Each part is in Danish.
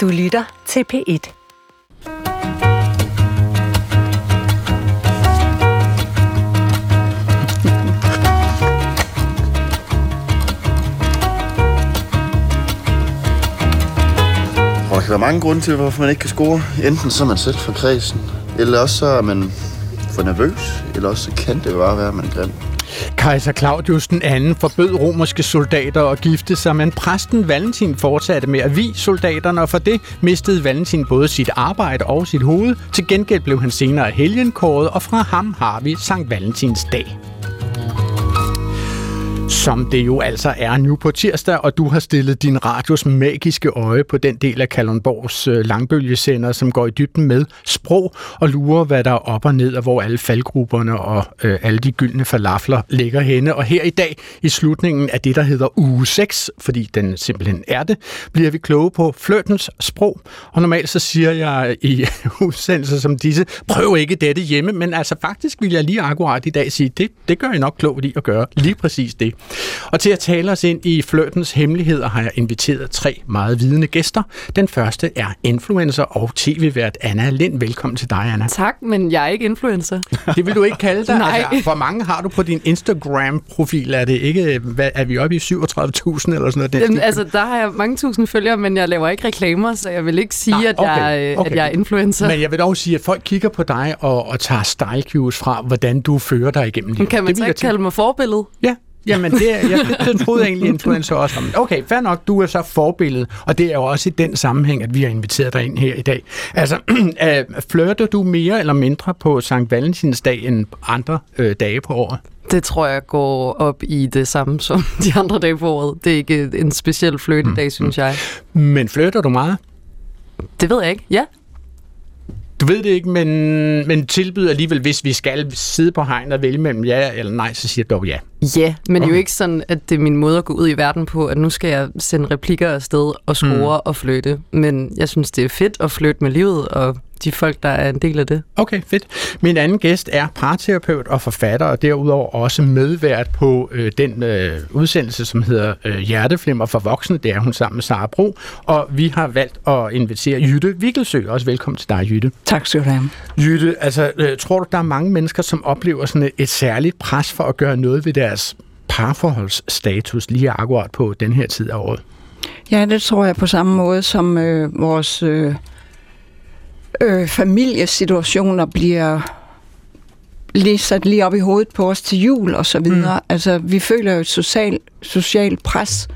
Du lytter til P1. Og der kan være mange grunde til, hvorfor man ikke kan score. Enten så er man selv fra kredsen, eller også så er man for nervøs, eller også så kan det bare være, at man er grim. Kejser Claudius den anden forbød romerske soldater at gifte sig, men præsten Valentin fortsatte med at vi soldaterne, og for det mistede Valentin både sit arbejde og sit hoved. Til gengæld blev han senere helgenkåret, og fra ham har vi Sankt Valentins dag som det jo altså er nu på tirsdag, og du har stillet din radios magiske øje på den del af Kalundborgs øh, langbølgesender, som går i dybden med sprog og lurer, hvad der er op og ned, og hvor alle faldgrupperne og øh, alle de gyldne falafler ligger henne. Og her i dag, i slutningen af det, der hedder uge 6, fordi den simpelthen er det, bliver vi kloge på fløtens sprog. Og normalt så siger jeg i udsendelser som disse, prøv ikke dette hjemme, men altså faktisk vil jeg lige akkurat i dag sige, det, det gør jeg nok klogt i at gøre lige præcis det. Og til at tale os ind i flirtens hemmeligheder har jeg inviteret tre meget vidende gæster. Den første er influencer og tv-vært Anna Lind. Velkommen til dig, Anna. Tak, men jeg er ikke influencer. Det vil du ikke kalde dig? Nej. Altså, hvor mange har du på din Instagram-profil? Er det ikke, hvad, er vi oppe i 37.000 eller sådan noget? Jamen, altså, der har jeg mange tusind følgere, men jeg laver ikke reklamer, så jeg vil ikke sige, Nej, at, jeg, okay, okay. at jeg er influencer. Men jeg vil dog sige, at folk kigger på dig og, og tager style cues fra, hvordan du fører dig igennem livet. kan man Det så ikke kalde mig forbillede? Ja, jamen det, er, jeg, troede egentlig influencer også om. Okay, fair nok, du er så forbillede, og det er jo også i den sammenhæng, at vi har inviteret dig ind her i dag. Altså, øh, flirter du mere eller mindre på Sankt Valentins dag end andre øh, dage på året? Det tror jeg går op i det samme som de andre dage på året. Det er ikke en speciel fløtedag, synes jeg. Men flirter du meget? Det ved jeg ikke. Ja, Du ved det ikke, men, men tilbyder alligevel, hvis vi skal sidde på hegn og vælge mellem ja eller nej, så siger du dog ja. Ja men okay. Okay. jo ikke sådan, at det er min måde at gå ud i verden på, at nu skal jeg sende replikker afsted og score mm. og flytte. Men jeg synes, det er fedt at flytte med livet og de folk, der er en del af det. Okay, fedt. Min anden gæst er parterapeut og forfatter, og derudover også medvært på øh, den øh, udsendelse, som hedder øh, Hjerteflimmer for voksne. Det er hun sammen med Sara Bro, og vi har valgt at invitere Jytte Vikkelsø. Også velkommen til dig, Jytte. Tak skal du have. Jytte, altså, øh, tror du, der er mange mennesker, som oplever sådan et, et særligt pres for at gøre noget ved deres parforholdsstatus lige akkurat på den her tid af året? Ja, det tror jeg på samme måde som øh, vores øh, øh, familiesituationer bliver lige sat lige op i hovedet på os til jul og så videre. Mm. Altså, vi føler jo et social, social pres,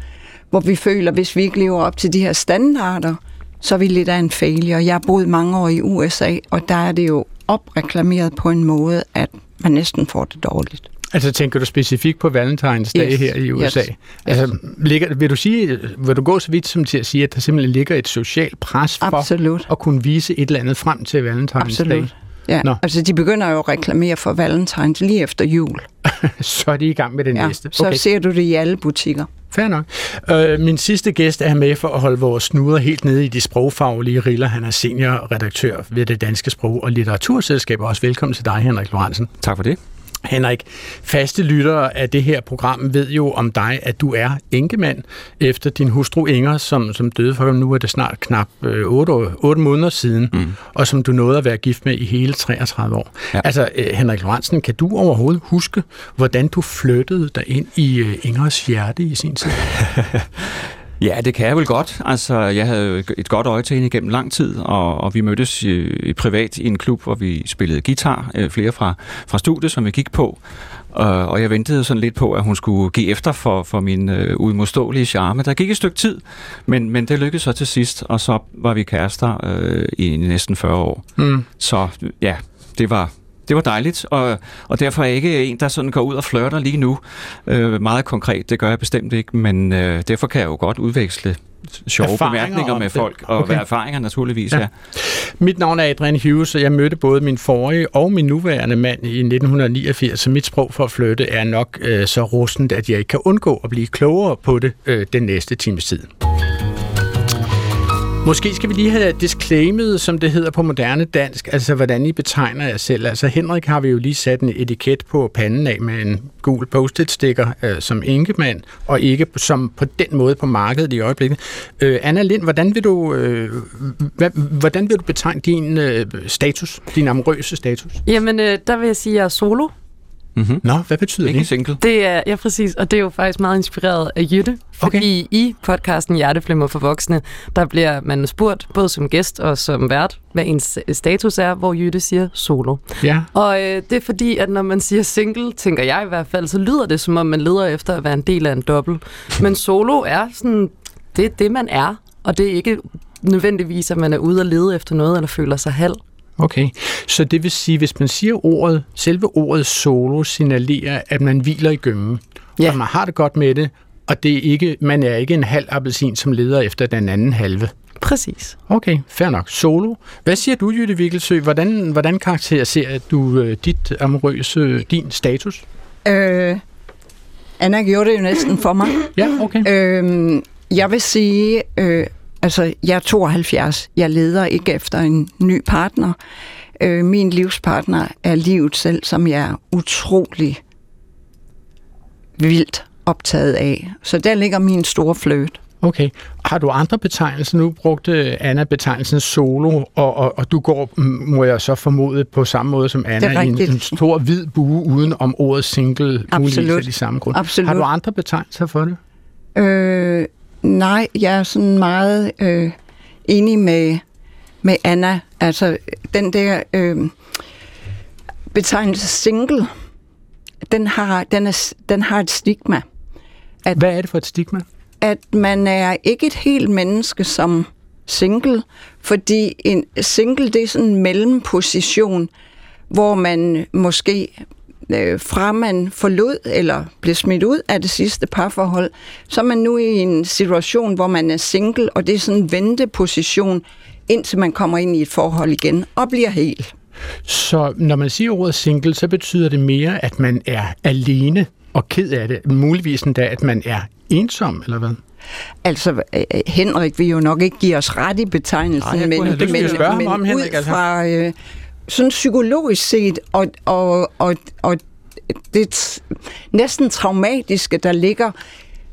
hvor vi føler, hvis vi ikke lever op til de her standarder, så er vi lidt af en failure. Jeg har boet mange år i USA, og der er det jo opreklameret på en måde, at man næsten får det dårligt. Altså tænker du specifikt på Valentines Day Yes, her i USA? yes, Altså, ligger, vil du sige, vil du gå så vidt som til at sige, at der simpelthen ligger et socialt pres for Absolut. at kunne vise et eller andet frem til Valentines Day? Absolut. Ja, Nå. altså de begynder jo at reklamere for Valentines lige efter jul. Så er de i gang med det Ja, næste. så ser du det i alle butikker. Fair nok. Øh, min sidste gæst er med for at holde vores snuder helt nede i de sprogfaglige riller. Han er seniorredaktør ved det Danske Sprog- og Litteraturselskab. Også velkommen til dig, Henrik Lorentzen. Tak for det. Henrik, faste lyttere af det her program ved jo om dig, at du er enkemand efter din hustru Inger, som, som døde for nu er det snart knap øh, 8, år, 8 måneder siden, mm. og som du nåede at være gift med i hele 33 år. Ja. Ja. Altså, øh, Henrik Lorentzen, kan du overhovedet huske, hvordan du flyttede dig ind i øh, Ingers hjerte i sin tid? Ja, det kan jeg vel godt. Altså, jeg havde et godt øje til hende igennem lang tid, og, og vi mødtes i, privat i en klub, hvor vi spillede guitar, øh, flere fra, fra studiet, som vi gik på. Og, og jeg ventede sådan lidt på, at hun skulle give efter for, for min øh, udmodståelige charme. Der gik et stykke tid, men, men det lykkedes så til sidst, og så var vi kærester øh, i næsten 40 år. Mm. Så ja, det var, det var dejligt, og, og derfor er jeg ikke en, der sådan går ud og flørter lige nu. Øh, meget konkret, det gør jeg bestemt ikke, men øh, derfor kan jeg jo godt udveksle sjove Erfaringer bemærkninger med det. folk, og Okay. okay. erfaringer naturligvis, Ja. ja. Mit navn er Adrian Hughes, og jeg mødte både min forrige og min nuværende mand i 1989, så mit sprog for at flytte er nok øh, så rustent, at jeg ikke kan undgå at blive klogere på det øh, den næste times tid. Måske skal vi lige have disclaimet, som det hedder på moderne dansk, altså hvordan I betegner jer selv. Altså Henrik har vi jo lige sat en etiket på panden af med en gul post-it-stikker øh, som enkemand, og ikke som på den måde på markedet i øjeblikket. Øh, Anna Lind, hvordan vil du, øh, hvordan vil du betegne din øh, status, din amorøse status? Jamen, øh, der vil jeg sige, at jeg er solo. Mm-hmm. Nå, hvad betyder Ikke det? single. Det er, ja, præcis, og det er jo faktisk meget inspireret af Jytte, fordi okay. i podcasten Hjerteflimmer for Voksne, der bliver man spurgt, både som gæst og som vært, hvad ens status er, hvor Jytte siger solo. Ja. Og øh, det er fordi, at når man siger single, tænker jeg i hvert fald, så lyder det som om, man leder efter at være en del af en dobbelt. Men solo er sådan, det er det, man er, og det er ikke nødvendigvis, at man er ude og lede efter noget, eller føler sig halv. Okay, så det vil sige, hvis man siger ordet, selve ordet solo signalerer, at man hviler i gyngen, Ja. og man har det godt med det, og det er ikke, man er ikke en halv appelsin, som leder efter den anden halve. Præcis. Okay, fair nok. Solo. Hvad siger du, Jytte Vikkelsø? Hvordan, hvordan karakteriserer du øh, dit amorøse, din status? Øh, Anna gjorde det jo næsten for mig. Ja, okay. Øh, jeg vil sige, øh, altså jeg er 72. Jeg leder ikke efter en ny partner. Øh, min livspartner er livet selv, som jeg er utrolig vildt optaget af. Så der ligger min store fløt. Okay. Har du andre betegnelser? Nu brugte Anna betegnelsen solo, og, og, og du går, må jeg så formode, på samme måde som Anna, i en, en stor hvid bue uden om ordet single, muligvis af de samme grund. Absolut. Har du andre betegnelser for det? Øh, nej, jeg er sådan meget øh, enig med, med Anna. Altså, den der øh, betegnelse single, den har, den, er, den har et stigma. At- Hvad er det for et stigma? At man er ikke et helt menneske som single, fordi en single, det er sådan en mellemposition, hvor man måske øh, fra man forlod eller blev smidt ud af det sidste parforhold, så er man nu i en situation, hvor man er single, og det er sådan en venteposition, indtil man kommer ind i et forhold igen og bliver helt. Så når man siger ordet single, så betyder det mere, at man er alene og ked af det. Muligvis endda, at man er ensom, eller hvad? Altså, øh, Henrik vil jo nok ikke give os ret i betegnelsen, Nej, jeg men, men, men om, ud Henrik, altså. fra øh, sådan psykologisk set, og, og, og, og det t- næsten traumatiske, der ligger,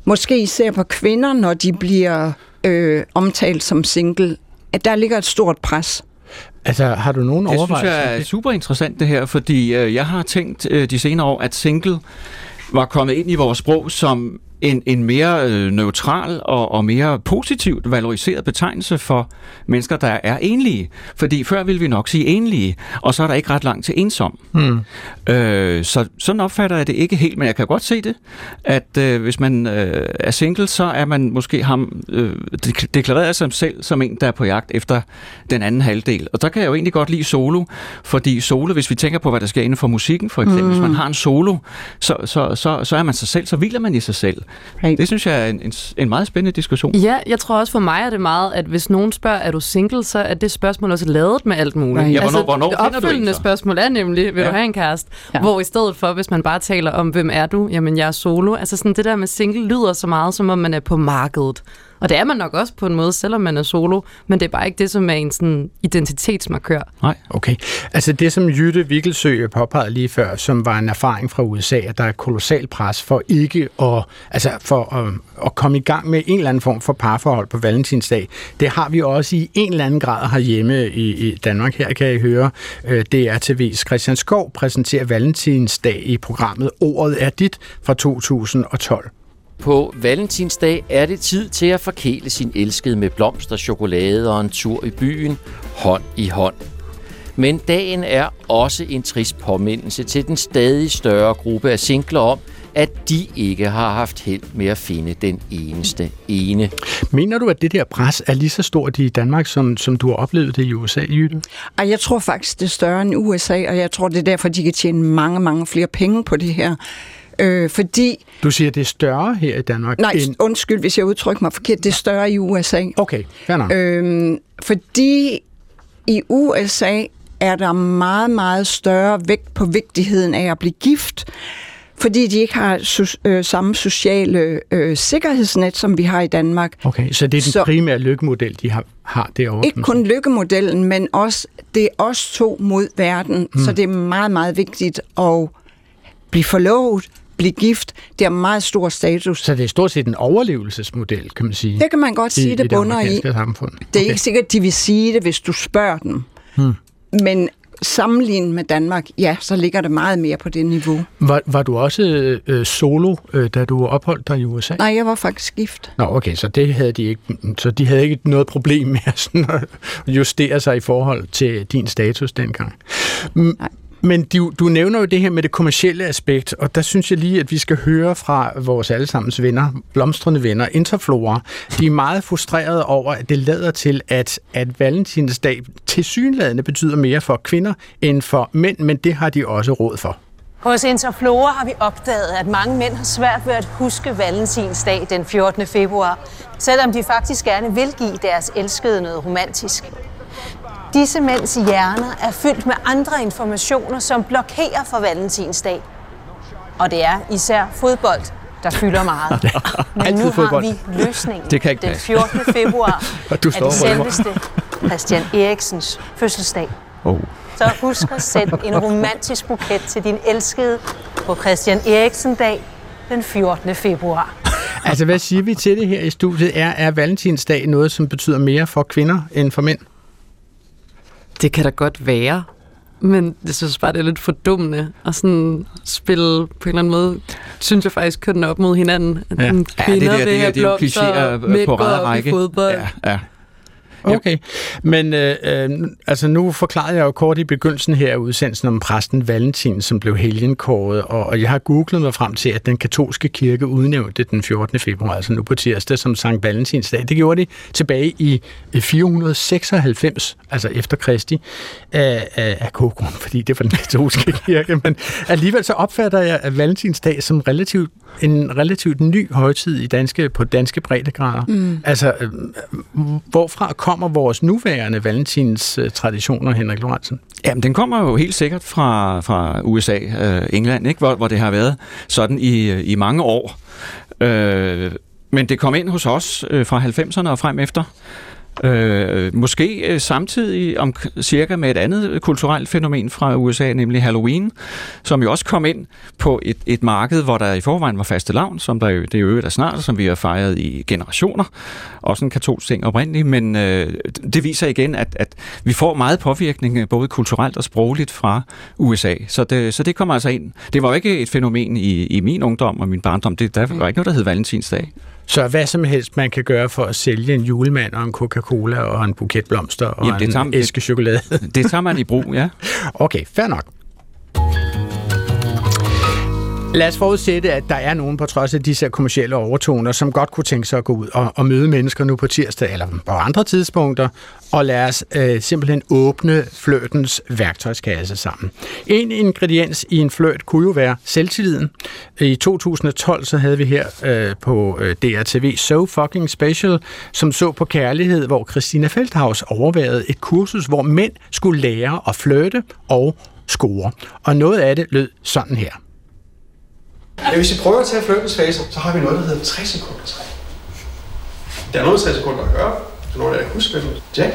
måske især på kvinder, når de bliver øh, omtalt som single, at der ligger et stort pres. Altså, har du nogen Det synes overvejelser? jeg er super interessant det her, fordi øh, jeg har tænkt øh, de senere år, at single var kommet ind i vores sprog som en, en mere øh, neutral og, og mere positivt valoriseret betegnelse for mennesker, der er enlige. Fordi før ville vi nok sige enlige, og så er der ikke ret langt til ensom. Hmm. Øh, så sådan opfatter jeg det ikke helt, men jeg kan godt se det, at øh, hvis man øh, er single, så er man måske ham øh, dek- deklareret sig selv som en, der er på jagt efter den anden halvdel. Og der kan jeg jo egentlig godt lide solo, fordi solo, hvis vi tænker på, hvad der sker inden for musikken for eksempel, mm. hvis man har en solo, så, så, så, så er man sig selv, så hviler man i sig selv. Right. Det synes jeg er en, en, en meget spændende diskussion. Ja, jeg tror også for mig er det meget, at hvis nogen spørger, er du single, så er det spørgsmål også lavet med alt muligt. Right. Ja, hvornår- hvornår du en opfølgende så? spørgsmål er nemlig, vil Ja. du have en kæreste? Ja. Hvor i stedet for, hvis man bare taler om, hvem er du? Jamen, jeg er solo. Altså sådan det der med single lyder så meget, som om man er på markedet. Og det er man nok også på en måde, selvom man er solo, men det er bare ikke det, som er en sådan identitetsmarkør. Nej. Okay. Altså det, som Jytte Vikkelsø påpegede lige før, som var en erfaring fra USA, at der er kolossal pres for ikke at, altså for at, at komme i gang med en eller anden form for parforhold på valentinsdag. Det har vi også i en eller anden grad herhjemme i, i Danmark. Her kan I høre øh, DRTV's Christian Skov præsentere valentinsdag i programmet Ordet er dit fra 2012. På valentinsdag er det tid til at forkæle sin elskede med blomster, chokolade og en tur i byen, hånd i hånd. Men dagen er også en trist påmindelse til den stadig større gruppe af singler om, at de ikke har haft held med at finde den eneste ene. Mener du, at det der pres er lige så stort i Danmark, som, som du har oplevet det i USA, Jytte? Ej, jeg tror faktisk, det er større end USA, og jeg tror, det er derfor, de kan tjene mange, mange flere penge på det her. Øh, fordi, Du siger, det er større her i Danmark nej, end... undskyld, hvis jeg udtrykker mig forkert, det er større i USA. Okay, fair nok. Øhm, fordi i USA er der meget, meget større vægt på vigtigheden af at blive gift. fordi de ikke har so- øh, samme sociale øh, sikkerhedsnet, som vi har i Danmark. Okay, så det er den Så- primære lykkemodel, de har, har derovre? Ikke kun lykkemodellen, men også det er os to mod verden. Mm. Så det er meget, meget vigtigt at blive forlovet, blive gift. Det har meget stor status. Så det er stort set en overlevelsesmodel, kan man sige. Det kan man godt sige, det bunder i. amerikanske samfund. Det er ikke sikkert, de vil sige det, hvis du spørger dem. Hmm. Men sammenlignet med Danmark, ja, så ligger det meget mere på det niveau. Var, var du også øh, solo, øh, da du opholdt dig i USA? Nej, jeg var faktisk gift. Nå, okay, så det havde de ikke, så de havde ikke noget problem med at sådan at justere sig i forhold til din status dengang. M- Nej. Men du, du nævner jo det her med det kommercielle aspekt, og der synes jeg lige, at vi skal høre fra vores allesammens venner, blomstrende venner, Interflora. De er meget frustrerede over, at det lader til, at, at valentinsdag tilsyneladende betyder mere for kvinder end for mænd, men det har de også råd for. Hos Interflora har vi opdaget, at mange mænd har svært ved at huske Valentinsdag den 14. februar, selvom de faktisk gerne vil give deres elskede noget romantisk. Disse mænds hjerner er fyldt med andre informationer, som blokerer for Valentinsdag. Og det er især fodbold, der fylder meget. Men altid nu har fodbold. vi løsningen. Det kan ikke Den passe. 14. februar du er står det selveste Christian Eriksens fødselsdag. Oh. Så husk at sætte en romantisk buket til din elskede på Christian Eriksen-dag den 14. februar. Altså, hvad siger vi til det her i studiet? Er, er valentinsdag noget, som betyder mere for kvinder end for mænd? Det kan da godt være. Men jeg synes bare, det er lidt fordummende at sådan spille på en eller anden måde, synes jeg faktisk, kønnene op mod hinanden. At Ja. ja. Ja, det der, det, er- det er jo klichéer mænd på række. fodbold. Ja, ja. Okay, men øh, øh, altså nu forklarede jeg jo kort i begyndelsen her af udsendelsen om præsten Valentin, som blev helgenkåret, og, og jeg har googlet mig frem til, at den katolske kirke udnævnte den 14. februar, altså nu på tirsdag, som Sankt Valentins dag. Det gjorde de tilbage i 496, altså efter Kristi, af, af, af god grund, fordi det var den katolske kirke, men alligevel så opfatter jeg Valentins Valentinsdag som relativt, en relativt ny højtid i danske, på danske breddegrader. Mm. Altså, øh, hvorfra kommer vores nuværende valentins øh, traditioner, Henrik Lorentzen? Jamen, den kommer jo helt sikkert fra, fra USA, øh, England, ikke? Hvor, hvor det har været sådan i, i mange år. Øh, men det kom ind hos os øh, fra 90'erne og frem efter. Øh, måske øh, samtidig om cirka med et andet kulturelt fænomen fra USA, nemlig Halloween, som jo også kom ind på et, et marked, hvor der i forvejen var faste lavn, som der jo, det er jo øvrigt er snart, som vi har fejret i generationer. Også en katolsk ting oprindeligt, men øh, det viser igen, at, at vi får meget påvirkning, øh, både kulturelt og sprogligt fra USA. Så det, så det kommer altså ind. Det var jo ikke et fænomen i, i min ungdom og min barndom. Det, der var ikke noget, der hed Valentinsdag. Så hvad som helst, man kan gøre for at sælge en julemand og en Coca-Cola og en buket blomster og Jamen, det en tager- æske chokolade. Det tager man i brug, ja. Okay, fair nok. Lad os forudsætte, at der er nogen på trods af disse kommersielle overtoner, som godt kunne tænke sig at gå ud og, og møde mennesker nu på tirsdag eller på andre tidspunkter, og lad os øh, simpelthen åbne fløtens værktøjskasse sammen. En ingrediens i en flirt kunne jo være selvtilliden. I 2012 så havde vi her øh, på øh, DRTV So Fucking Special, som så på kærlighed, hvor Christina Feldhaus overvejede et kursus, hvor mænd skulle lære at flirte og score. Og noget af det lød sådan her. Ja, hvis vi prøver at tage flirtens faser, så har vi noget, der hedder 3 sekunder træ. Der er noget med 3 sekunder at gøre. Så nogen af jer kan huske det. Jack?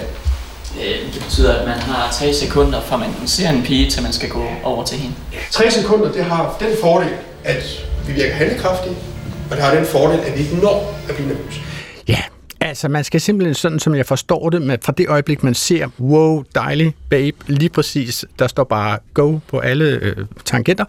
Øh, Det betyder, at man har 3 sekunder fra man ser en pige, til man skal gå over til hende. 3 sekunder, det har den fordel, at vi virker handlekraftige, og det har den fordel, at vi ikke når at blive nervøse. Ja, altså man skal simpelthen, sådan som jeg forstår det, med, fra det øjeblik, man ser, wow, dejlig babe, lige præcis, der står bare go på alle øh, tangenter,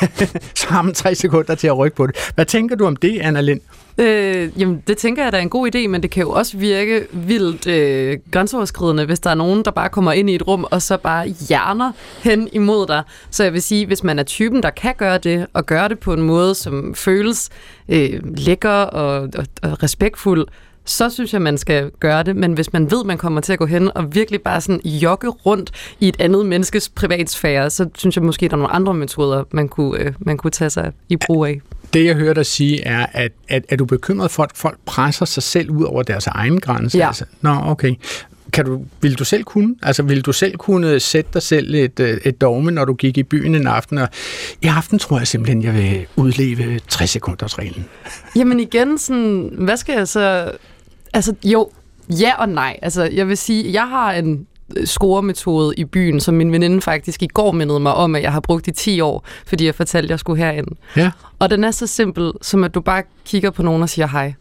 så har man tre sekunder til at rykke på det. Hvad tænker du om det, Anna Lind? Øh, jamen, det tænker jeg, der er en god idé, men det kan jo også virke vildt øh, grænseoverskridende, hvis der er nogen, der bare kommer ind i et rum, og så bare hjerner hen imod dig. Så jeg vil sige, hvis man er typen, der kan gøre det, og gøre det på en måde, som føles øh, lækker og, og, og respektfuld, så synes jeg, man skal gøre det. Men hvis man ved, man kommer til at gå hen og virkelig bare sådan jogge rundt i et andet menneskes privatsfære, så synes jeg måske, der er nogle andre metoder, man kunne, øh, man kunne tage sig i brug af. Det, jeg hører dig sige, er, at, at er du bekymret for, at folk presser sig selv ud over deres egen grænse? Ja. Altså, nå, okay. kan du, vil du selv kunne? Altså, vil du selv kunne sætte dig selv et, øh, et dogme, når du gik i byen en aften? Og i aften tror jeg simpelthen, jeg vil udleve 60 sekunders reglen. Jamen igen, sådan, hvad skal jeg så... Altså, jo, ja og nej. Altså, jeg vil sige, jeg har en øh, scoremetode i byen, som min veninde faktisk i går mindede mig om, at jeg har brugt i 10 år, fordi jeg fortalte, at jeg skulle herind. Ja. Og den er så simpel, som at du bare kigger på nogen og siger hej.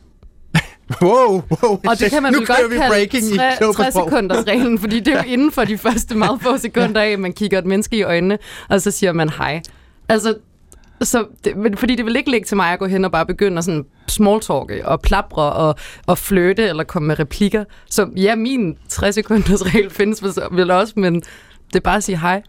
Wow, wow. Og det kan man nu vel godt vi kalde breaking i 60, klog på 60 sprog. sekunders reglen, fordi det er jo inden for de første meget få sekunder af, at man kigger et menneske i øjnene, og så siger man hej. Altså, så det, men fordi det vil ikke ligge til mig at gå hen og bare begynde at sådan smalltalke og plapre og, og flirte eller komme med replikker. Så ja, min 60 sekunders regel findes vel- også, men det er bare at sige hej.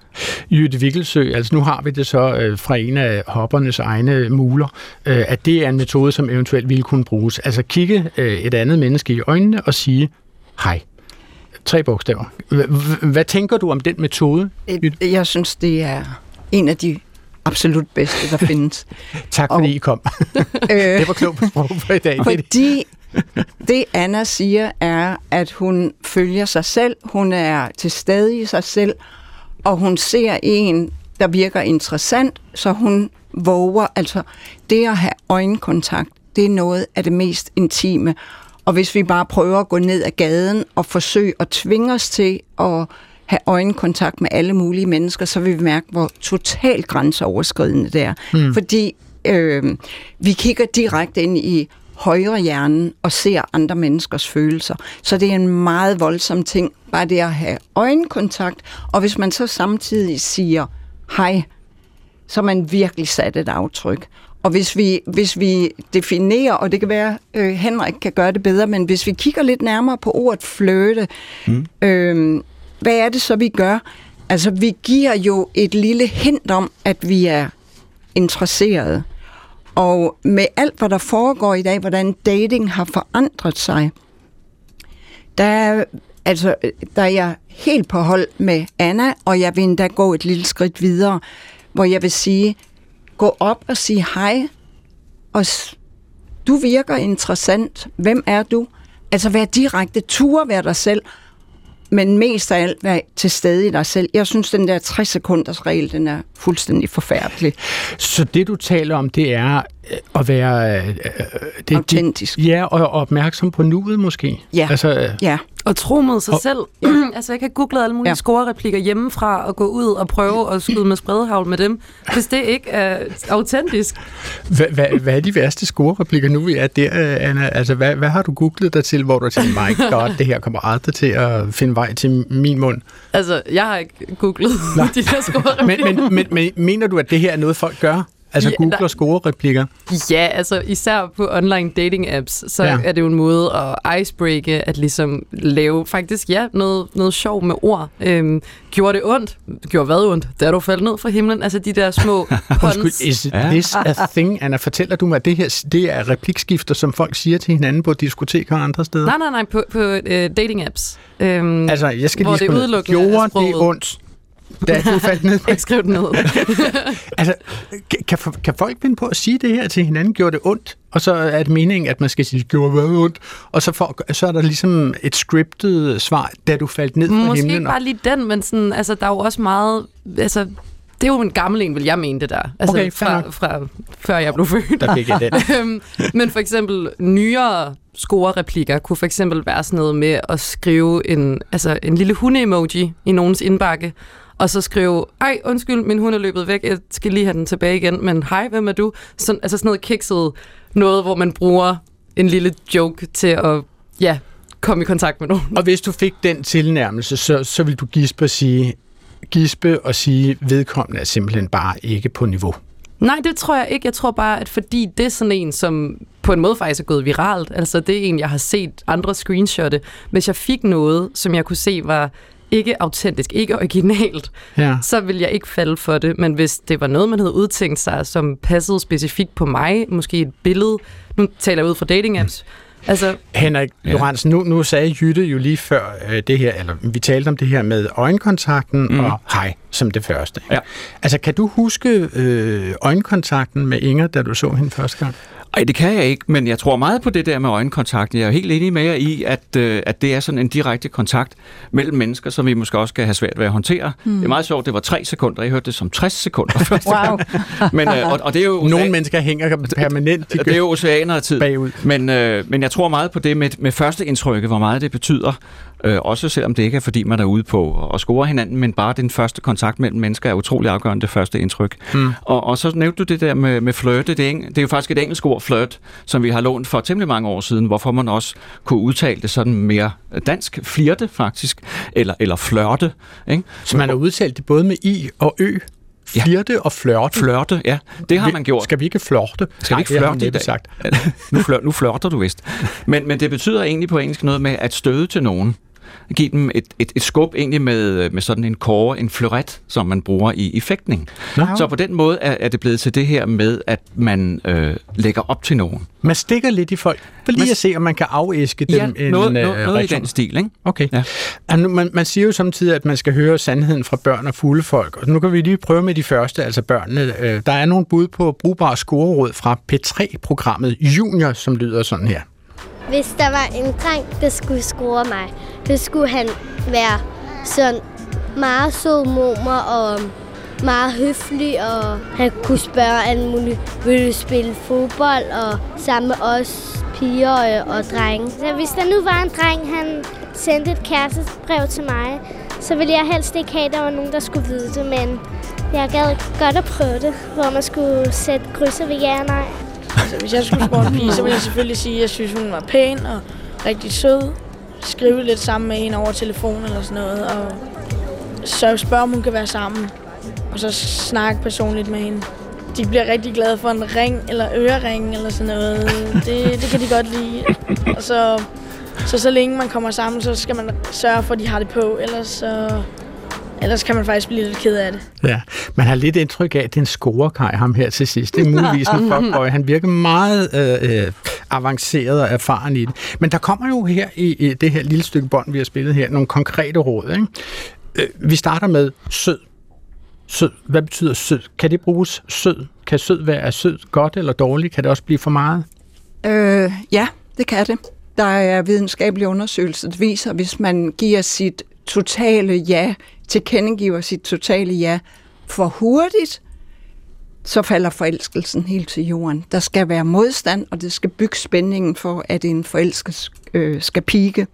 Jytte Vikkelsø, altså nu har vi det så øh, fra en af hoppernes egne muler, øh, at det er en metode, som eventuelt ville kunne bruges. Altså kigge øh, et andet menneske i øjnene og sige hej. Tre bogstaver. Hvad tænker du om den metode? Et- Jeg synes, det er en af de absolut bedste, der findes. Tak fordi I kom. Øh, det var klogt sprog for i dag. Fordi det Anna siger er, at hun følger sig selv, hun er til stede i sig selv, og hun ser en, der virker interessant, så hun våger. Altså, det at have øjenkontakt, det er noget af det mest intime. Og hvis vi bare prøver at gå ned ad gaden og forsøge at tvinge os til at have øjenkontakt med alle mulige mennesker, så vil vi mærke, hvor totalt grænseoverskridende det er. Mm. Fordi øh, vi kigger direkte ind i højre hjernen og ser andre menneskers følelser. Så det er en meget voldsom ting, bare det at have øjenkontakt. Og hvis man så samtidig siger hej, så man virkelig sat et aftryk. Og hvis vi, hvis vi definerer, og det kan være, øh, Henrik kan gøre det bedre, men hvis vi kigger lidt nærmere på ordet flirte, mm. øh, hvad er det så, vi gør? Altså, vi giver jo et lille hint om, at vi er interesserede. Og med alt, hvad der foregår i dag, hvordan dating har forandret sig, der er, altså, der er jeg helt på hold med Anna, og jeg vil endda gå et lille skridt videre, hvor jeg vil sige, gå op og sige hej, og du virker interessant. Hvem er du? Altså vær direkte, ture være dig selv, men mest af alt være til stede i dig selv. Jeg synes, den der 60 sekunders regel, den er fuldstændig forfærdelig. Så det, du taler om, det er øh, at være... øh, øh, det, Autentisk. Det, ja, og opmærksom på nuet måske. Ja. Altså, øh, Ja, Og tro mod sig Og- selv. altså, jeg kan google alle mulige Ja. ja. scorereplikker hjemmefra og gå ud og prøve at skyde med spredhavl med dem, hvis det ikke er autentisk. hvad, hvad, hvad er de værste scorereplikker nu, vi er der, øh, Anna? Altså, hvad, hvad har du googlet dig til, hvor du tænker, my god, det her kommer aldrig til at finde vej til min mund? Altså, jeg har ikke googlet de der scorereplikker. Men, men, men, men mener du, at det her er noget, folk gør? Altså Ja, googler der- scorereplikker? Ja, altså især på online dating apps, så Ja. er det jo en måde at icebreake, at ligesom lave faktisk, ja, noget, noget sjov med ord. Øhm, gjorde det ondt? Gjorde hvad ondt? Da du faldt ned fra himlen? Altså de der små puns. Undskyld, is Ja. this a thing? Anna, fortæller du mig, at det her det er replikskifter, som folk siger til hinanden på diskoteker og andre steder? Nej, nej, nej, på, på øh, dating apps. Øhm, Altså, jeg skal lige det udelukkende Gjorde det ondt, da du faldt ned? jeg skrev det ned. Altså, kan, kan folk finde på at sige det her til hinanden? Gjorde det ondt? Og så er det meningen, at man skal sige, gjorde hvad ondt? Og så, for, så er der ligesom et scriptet svar, da du faldt ned fra Måske himlen. ikke bare lige den, men sådan, altså, der er jo også meget... Altså, det er jo en gammel en, vil jeg mene det der. Altså, Okay, fra, fra, før jeg blev født. Der fik jeg den. Øhm, Men for eksempel nyere score-replikker kunne for eksempel være sådan noget med at skrive en, altså en lille hunde-emoji i nogens indbakke, og så skrive, ej, undskyld, min hund er løbet væk, jeg skal lige have den tilbage igen, men hej, hvem er du? Sådan, altså sådan noget kikset noget, hvor man bruger en lille joke til at, ja, komme i kontakt med nogen. Og hvis du fik den tilnærmelse, så, så vil du gispe og sige, gispe og sige, vedkommende er simpelthen bare ikke på niveau. Nej, det tror jeg ikke. Jeg tror bare, at fordi det er sådan en, som på en måde faktisk er gået viralt, altså det er en, jeg har set andre screenshotte, hvis jeg fik noget, som jeg kunne se var ikke autentisk, ikke originalt, Ja. så vil jeg ikke falde for det. Men hvis det var noget, man havde udtænkt sig, som passede specifikt på mig, måske et billede, nu taler jeg ud fra dating apps, altså Henrik Ja. Lorentzen, nu, nu sagde Jytte jo lige før øh, det her, eller vi talte om det her med øjenkontakten Mm. mm. og hej som det første. Ja. Altså, kan du huske øh, øjenkontakten med Inger, da du så hende første gang? Nej, det kan jeg ikke, men jeg tror meget på det der med øjenkontakt. Jeg er helt enig med jer i, at, øh, at det er sådan en direkte kontakt mellem mennesker, som vi måske også skal have svært ved at håndtere. Hmm. Det er meget sjovt, det var tre sekunder. Jeg hørte det som 60 sekunder første Wow. gang. Men, øh, og, og det er jo Nogle mennesker hænger permanent. De det er jo oceaner af tid. bagud. Men, øh, men jeg tror meget på det med, med første indtrykket, hvor meget det betyder. Øh, også selvom det ikke er, fordi man er ude på at score hinanden, men bare den første kontakt mellem mennesker er utrolig afgørende, det første indtryk. Hmm. Og, og så nævnte du det der med, med flirte. Det er, det er jo faktisk et engelsk ord, flirt, som vi har lånt for temmelig mange år siden, hvorfor man også kunne udtale det sådan mere dansk. Flirte, faktisk. Eller, eller flørte. Ikke? Så man har udtalt det både med i og ø. Ja. Flirte og flørte. Flørte, ja. Det har Vi- man gjort. Skal vi ikke flørte? Skal vi ikke flørte i dag? sagt. nu, flør, nu flørter du vist. Men, men det betyder egentlig på engelsk noget med at støde til nogen. Give dem et, et, et skub egentlig med, med sådan en kåre, en fleuret, som man bruger i, i fægtning. Nå. Så på den måde er, er det blevet til det her med, at man øh, lægger op til nogen. Man stikker lidt i folk, for lige Man- at se, om man kan afæske dem Ja, en noget, noget, øh, noget i den stil, ikke? Okay. Ja. Ja. Man, man siger jo samtidig, at man skal høre sandheden fra børn og fulde folk. Og nu kan vi lige prøve med de første, altså børnene. Øh, Der er nogle bud på brugbare scoreråd fra P3-programmet Junior, som lyder sådan her. Hvis der var en dreng, der skulle score mig, så skulle han være sådan meget sød mormor og meget høflig, og han kunne spørge alt muligt. Vil du spille fodbold og sammen med os piger og, og drenge? Så hvis der nu var en dreng, han sendte et kærestebrev til mig, så ville jeg helst ikke have, at der var nogen, der skulle vide det, men jeg gad godt at prøve det, hvor man skulle sætte krydser ved ja og nej. Så hvis jeg skulle score en pige, så ville jeg selvfølgelig sige, at jeg synes, hun var pæn og rigtig sød. Skrive lidt sammen med hende over telefon eller sådan noget. Og så spørge, om hun kan være sammen. Og så snakke personligt med hende. De bliver rigtig glade for en ring eller ørering eller sådan noget. Det, det kan de godt lide. Og så, så så længe man kommer sammen, så skal man sørge for, at de har det på. Ellers, så, ellers kan man faktisk blive lidt ked af det. Ja, man har lidt indtryk af, at det er en scorekaj, ham her til sidst. Det er muligvis en fuckboy. Han virker meget øh, øh, avanceret og erfaren i det. Men der kommer jo her i, i det her lille stykke bånd, vi har spillet her, nogle konkrete råd. Ikke? Øh, vi starter med sød. Sød. Hvad betyder sød? Kan det bruges sød? Kan sød være er sød godt eller dårligt? Kan det også blive for meget? Øh, ja, det kan det. Der er videnskabelige undersøgelser, der viser, at hvis man giver sit totale ja, tilkendegiver sit totale ja for hurtigt, så falder forelskelsen helt til jorden. Der skal være modstand, og det skal bygge spændingen for, at en forelskelse øh, skal pike.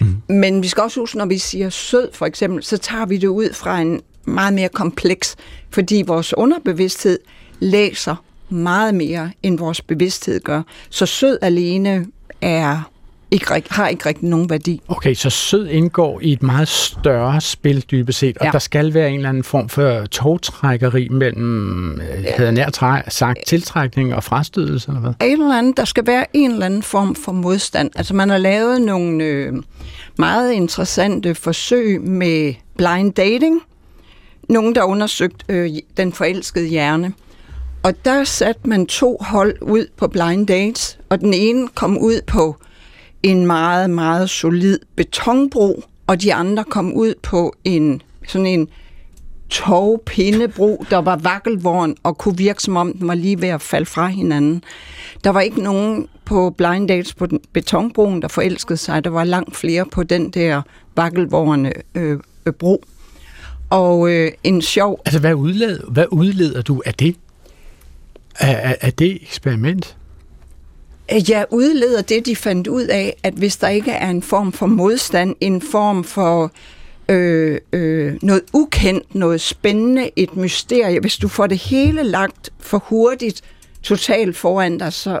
Mm. Men vi skal også huske, når vi siger sød for eksempel, så tager vi det ud fra en meget mere kompleks, fordi vores underbevidsthed læser meget mere, end vores bevidsthed gør. Så sød alene er ikke, har ikke rigtig nogen værdi. Okay, så sød indgår i et meget større spil dybest set, og Ja. der skal være en eller anden form for togtrækkeri mellem, øh, havde nær sagt, tiltrækning og frastødelse, eller hvad? En eller anden, der skal være en eller anden form for modstand. Altså man har lavet nogle øh, meget interessante forsøg med blind dating. Nogen, der undersøgt øh, den forelskede hjerne. Og der satte man to hold ud på blind dates, og den ene kom ud på en meget, meget solid betonbro, og de andre kom ud på en sådan en togpindebro, der var vakkelvogn og kunne virke som om den var lige ved at falde fra hinanden. Der var ikke nogen på blind dates på den betonbroen, der forelskede sig. Der var langt flere på den der vakkelvårende øh, øh, bro. Og øh, en sjov... Altså, hvad udleder, hvad udleder du af det? Af, af, af det eksperiment? Jeg udleder det, de fandt ud af, at hvis der ikke er en form for modstand, en form for øh, øh, noget ukendt, noget spændende, et mysterie, hvis du får det hele lagt for hurtigt totalt foran dig, så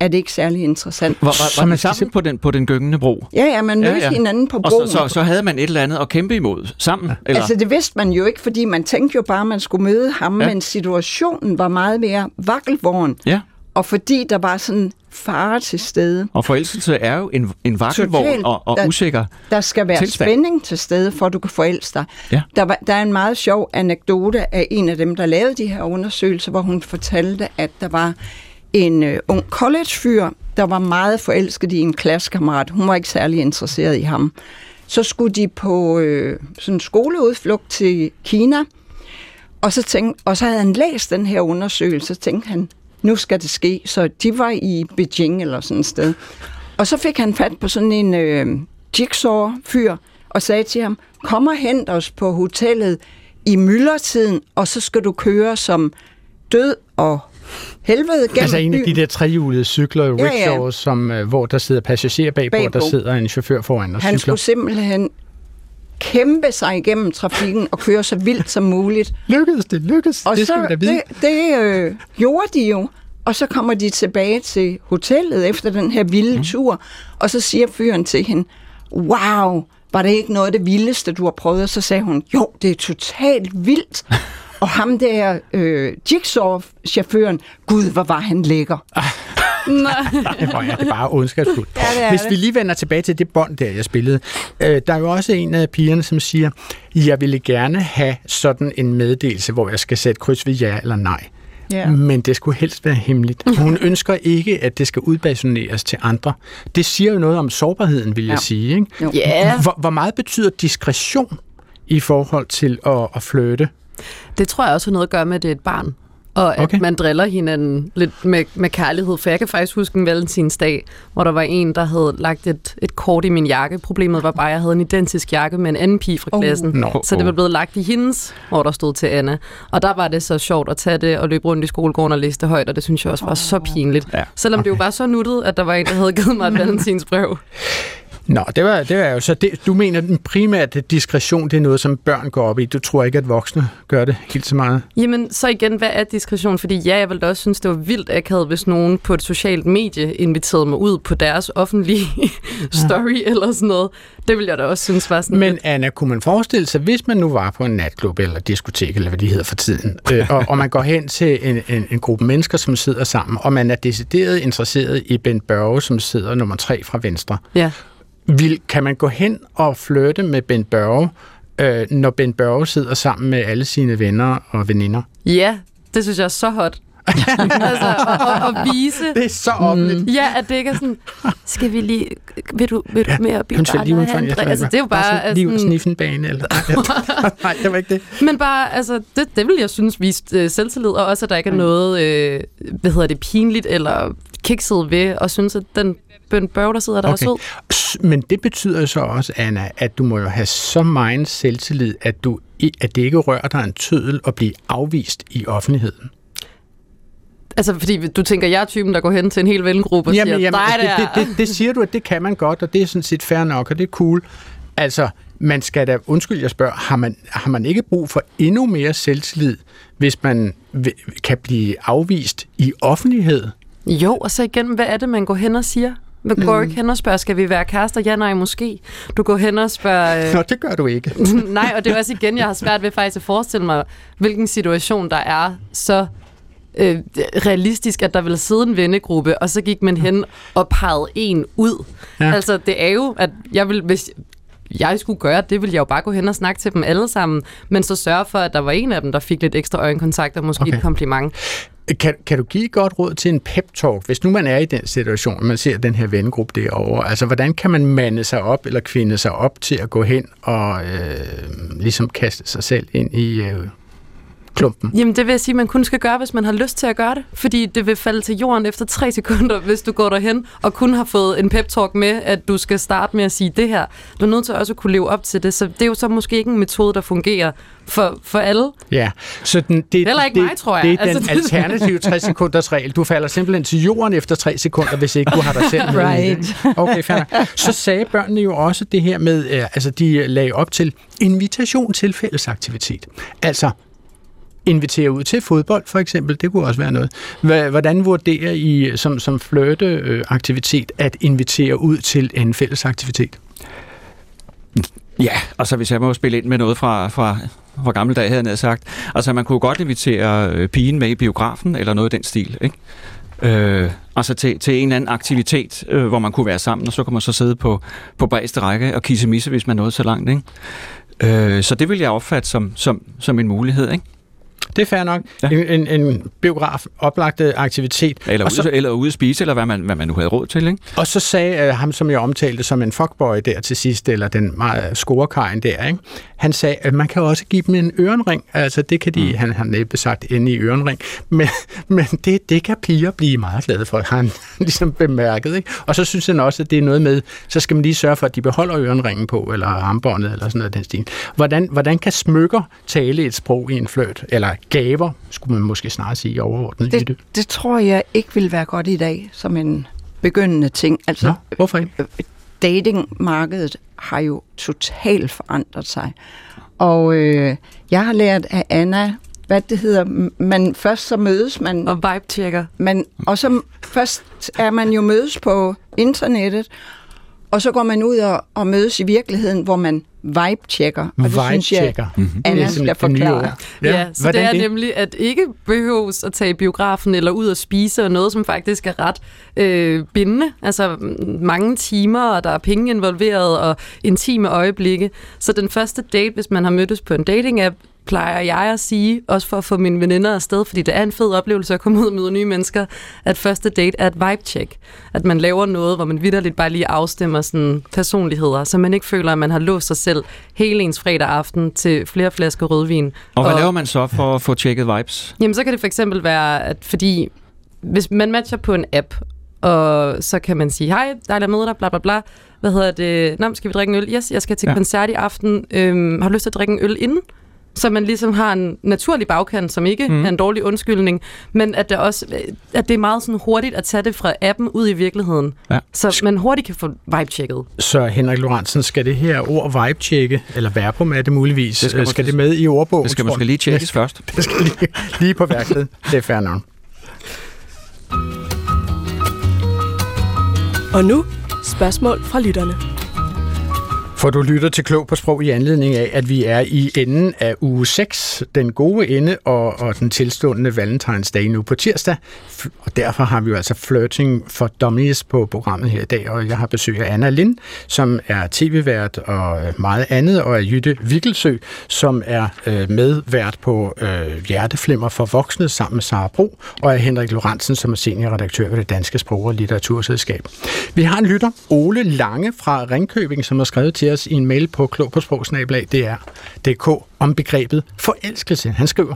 er det ikke særlig interessant. Var, var, Så var man sammen på den, på den gyngende bro? Ja, ja, man mødte ja, ja. hinanden på Og broen. så, så, så havde man et eller andet at kæmpe imod sammen? Eller? Altså det vidste man jo ikke, fordi man tænkte jo bare, at man skulle møde ham, Ja. ja. men situationen var meget mere vakkelvogn. Ja, Og fordi der var sådan fare til stede, og forelskelse er jo en, en vakkelvogn og, og Der- usikker. der skal være Tilstand. spænding til stede, for at du kan forelske dig. Ja. Der, var, der er en meget sjov anekdote af en af dem, der lavede de her undersøgelser, hvor hun fortalte, at der var en øh, ung collegefyr, der var meget forelsket i en klassekammerat. Hun var ikke særlig interesseret i ham. Så skulle de på øh, sådan en skoleudflugt til Kina, og så, tænkte, og så havde han læst den her undersøgelse, så tænkte han, nu skal det ske. Så de var i Beijing eller sådan et sted. Og så fik han fat på sådan en øh, jigsaw-fyr og sagde til ham, kom og hent os på hotellet i myldretiden, og så skal du køre som død og helvede gennem Altså en af de der trehjulede cykler, Ja, ja. rickshaws, som, øh, hvor der sidder passagerer bagpå, Bagpå. og der sidder en chauffør foran og Han cykler. skulle simpelthen kæmpe sig igennem trafikken og køre så vildt som muligt. Lykkedes det? Lykkedes? Og det så, skal vi da vide. det, det øh, gjorde de jo. Og så kommer de tilbage til hotellet efter den her vilde mm. tur, og så siger fyren til hende, wow, var det ikke noget af det vildeste, du har prøvet? Og så sagde hun, jo, det er totalt vildt. og ham der øh, jigsaw-chaufføren, gud, hvor var han lækker. Nej. Hvor er det bare ondskabsfuldt. Ja, det Hvis det. vi lige vender tilbage til det bånd, der jeg spillede. Øh, der er jo også en af pigerne, som siger, jeg ville gerne have sådan en meddelelse, hvor jeg skal sætte kryds ved ja eller nej. Ja. Men det skulle helst være hemmeligt. Hun ønsker ikke, at det skal udbasuneres til andre. Det siger jo noget om sårbarheden, vil jeg Ja. sige. Ikke? Jo. Ja. Hvor, hvor meget betyder diskretion i forhold til at, at flytte? Det tror jeg også har noget at gøre med, at det er et barn. Og at Okay. okay. man driller hinanden lidt med, med kærlighed. For jeg kan faktisk huske en valentinsdag, hvor der var en, der havde lagt et, et kort i min jakke. Problemet var bare, at jeg havde en identisk jakke med en anden pige fra Oh. klassen. Nå, Så det var oh. blevet lagt i hendes, hvor der stod til Anna. Og der var det så sjovt at tage det og løbe rundt i skolegården og læse det højt, og det synes jeg også var så pinligt. Ja. Selvom det jo var så nuttet, at der var en, der havde givet mig et valentinsbrev. Nå, det var, det var jo så det, du mener den primært, diskretion det er noget, som børn går op i. Du tror ikke, at voksne gør det helt så meget? Jamen, så igen, hvad er diskretion? Fordi ja, jeg ville da også synes, det var vildt akavet, hvis nogen på et socialt medie inviterede mig ud på deres offentlige story eller sådan noget. Det ville jeg da også synes var sådan Men lidt- Anna, kunne man forestille sig, hvis man nu var på en natklub eller diskotek, eller hvad de hedder for tiden, øh, og, og man går hen til en, en, en gruppe mennesker, som sidder sammen, og man er decideret interesseret i Bent Børge, som sidder nummer tre fra venstre, Ja. Vil, kan man gå hen og flytte med Bent Børge, øh, når Bent Børge sidder sammen med alle sine venner og veninder? ja, det synes jeg er så hot. altså, at, at vise... Det er så offentligt. Ja, at det ikke er sådan, skal vi lige, vil du, vil du Ja, med op i Undskyld, lige udenfor. jeg Altså, det er jo bare... sådan, lige ud sådan- en bane. Eller, nej, det var ikke det. Men bare, altså, det, det vil jeg synes viste øh, selvtillid, og også, at der ikke er noget, øh, hvad hedder det, pinligt eller kikset ved, og synes, at den bøn Børge, der sidder der, okay. er sød. Men det betyder så også, Anna, at du må jo have så meget selvtillid, at, du, at det ikke rører dig en tødel at blive afvist i offentligheden. Altså, fordi du tænker, jeg er typen, der går hen til en hel vennegruppe og siger, dig det, der. det, det, det siger du, at det kan man godt, og det er sådan set fair nok, og det er cool. Altså, man skal da, undskyld, jeg spørger, har man, har man ikke brug for endnu mere selvtillid, hvis man kan blive afvist i offentlighed? Jo, og så igen, hvad er det, man går hen og siger? Man går ikke hen og spørger, skal vi være kærester? Ja, nej, måske. Du går hen og spørger... Øh... Nå, det gør du ikke. nej, og det er også igen, jeg har svært ved faktisk at forestille mig, hvilken situation der er så øh, realistisk, at der vil sidde en vennegruppe, og så gik man hen og pegede en ud. Ja. Altså, det er jo, at jeg vil, hvis jeg skulle gøre det, ville jeg jo bare gå hen og snakke til dem alle sammen, men så sørge for, at der var en af dem, der fik lidt ekstra øjenkontakt og måske okay. et kompliment. Kan, kan du give et godt råd til en pep-talk, hvis nu man er i den situation, man ser den her vennegruppe derovre? Altså, hvordan kan man mande sig op eller kvinde sig op til at gå hen og øh, ligesom kaste sig selv ind i øh, klumpen? Jamen, det vil jeg sige, at man kun skal gøre, hvis man har lyst til at gøre det. Fordi det vil falde til jorden efter tre sekunder, hvis du går derhen og kun har fået en pep-talk med, at du skal starte med at sige det her. Du er nødt til også at kunne leve op til det. Så det er jo så måske ikke en metode, der fungerer for, for alle. Ja, så den, det, Heller ikke det, mig, tror jeg. Det er Altså, den det- alternative 60 sekunders regel. Du falder simpelthen til jorden efter 3 sekunder, hvis ikke du har dig selv med. Right. det. Okay, fair. Så sagde børnene jo også det her med, øh, altså de lagde op til invitation til fællesaktivitet. Altså, invitere ud til fodbold, for eksempel. Det kunne også være noget. Hvordan vurderer I som, som flirteaktivitet at invitere ud til en fælles aktivitet? Ja, altså hvis jeg må spille ind med noget fra, fra, fra gamle dage, havde jeg sagt. Altså, man kunne godt invitere øh, pigen med i biografen, eller noget i den stil, ikke? Øh, altså til, til en eller anden aktivitet, øh, hvor man kunne være sammen, og så kunne man så sidde på, på bagste række og kisse misse, hvis man nåede så langt, ikke? Øh, så det vil jeg opfatte som, som, som en mulighed, ikke? Det er fair nok. Ja. En, en, en biograf, oplagte aktivitet. Eller, Og ude, så- eller ude at spise, eller hvad man, hvad man nu havde råd til, ikke? Og så sagde uh, ham, som jeg omtalte som en fuckboy der til sidst, eller den meget scorekajen der, ikke? han sagde, at man kan også give dem en ørenring. Altså det kan de, mm. han har næppe sagt, inde i ørenring. Men, men det, det kan piger blive meget glade for, har han ligesom bemærket. Ikke? Og så synes han også, at det er noget med, så skal man lige sørge for, at de beholder ørenringen på, eller armbåndet, eller sådan noget af den stil. Hvordan, hvordan kan smykker tale et sprog i en fløjt? Eller gaver, skulle man måske snart sige overordnet i det. Det, det tror jeg ikke vil være godt i dag, som en begyndende ting. Altså, Nå, hvorfor ikke? Datingmarkedet har jo totalt forandret sig. Og øh, jeg har lært af Anna, hvad det hedder, man først så mødes man... Og vibe-checker. Man, og så først er man jo mødes på internettet, og så går man ud og, og mødes i virkeligheden, hvor man vibe-checker. Og det synes jeg. Mhm. Anna Det er skal forklare. Ja, ja så hvordan det er det? nemlig, at ikke behøves at tage i biografen eller ud og spise, og noget, som faktisk er ret øh, bindende. Altså mange timer, og der er penge involveret, og intime øjeblikke. Så den første date, hvis man har mødtes på en dating-app, plejer jeg at sige, også for at få mine veninder afsted, fordi det er en fed oplevelse at komme ud og møde nye mennesker, at første date er et vibe-check. At man laver noget, hvor man vidderligt bare lige afstemmer sådan personligheder, så man ikke føler, at man har låst sig selv hele ens fredag aften til flere flasker rødvin. Og hvad laver man så for at få tjekket vibes? Jamen, så kan det for eksempel være, at fordi hvis man matcher på en app, og så kan man sige, hej, dejligt at møde dig, bla bla bla. Hvad hedder det? Nå, skal vi drikke en øl? Yes, jeg skal til ja. koncert i aften. Øhm, har du lyst til at drikke en øl inden? Så man ligesom har en naturlig bagkant, som ikke mm. er en dårlig undskyldning, men at det også at det er meget sådan hurtigt at tage det fra appen ud i virkeligheden. Ja. Så man hurtigt kan få vibe-checket. Så Henrik Lorentzen, skal det her ord vibe-tjekke, eller verbum er det muligvis, Det skal skal, skal måske- det med i ordbogen? Det skal måske lige tjekkes først. Det skal lige, lige på værkstedet. Det er fair nok. Og nu spørgsmål fra lytterne. For du lytter til Klog på Sprog i anledning af, at vi er i enden af uge 6, den gode ende og, og den tilstående Valentinsdag nu på tirsdag. Og derfor har vi jo altså Flirting for Dummies på programmet her i dag, og jeg har besøg af Anna Lind, som er tv-vært og meget andet, og af Jytte Vikkelsø, som er øh, medvært på øh, Hjerteflimmer for Voksne sammen med Sara Bro, og af Henrik Lorentzen, som er seniorredaktør ved det Danske Sprog- og Litteraturselskab. Vi har en lytter, Ole Lange fra Ringkøbing, som har skrevet til os i en mail på klog på om begrebet forelskelse. Han skriver,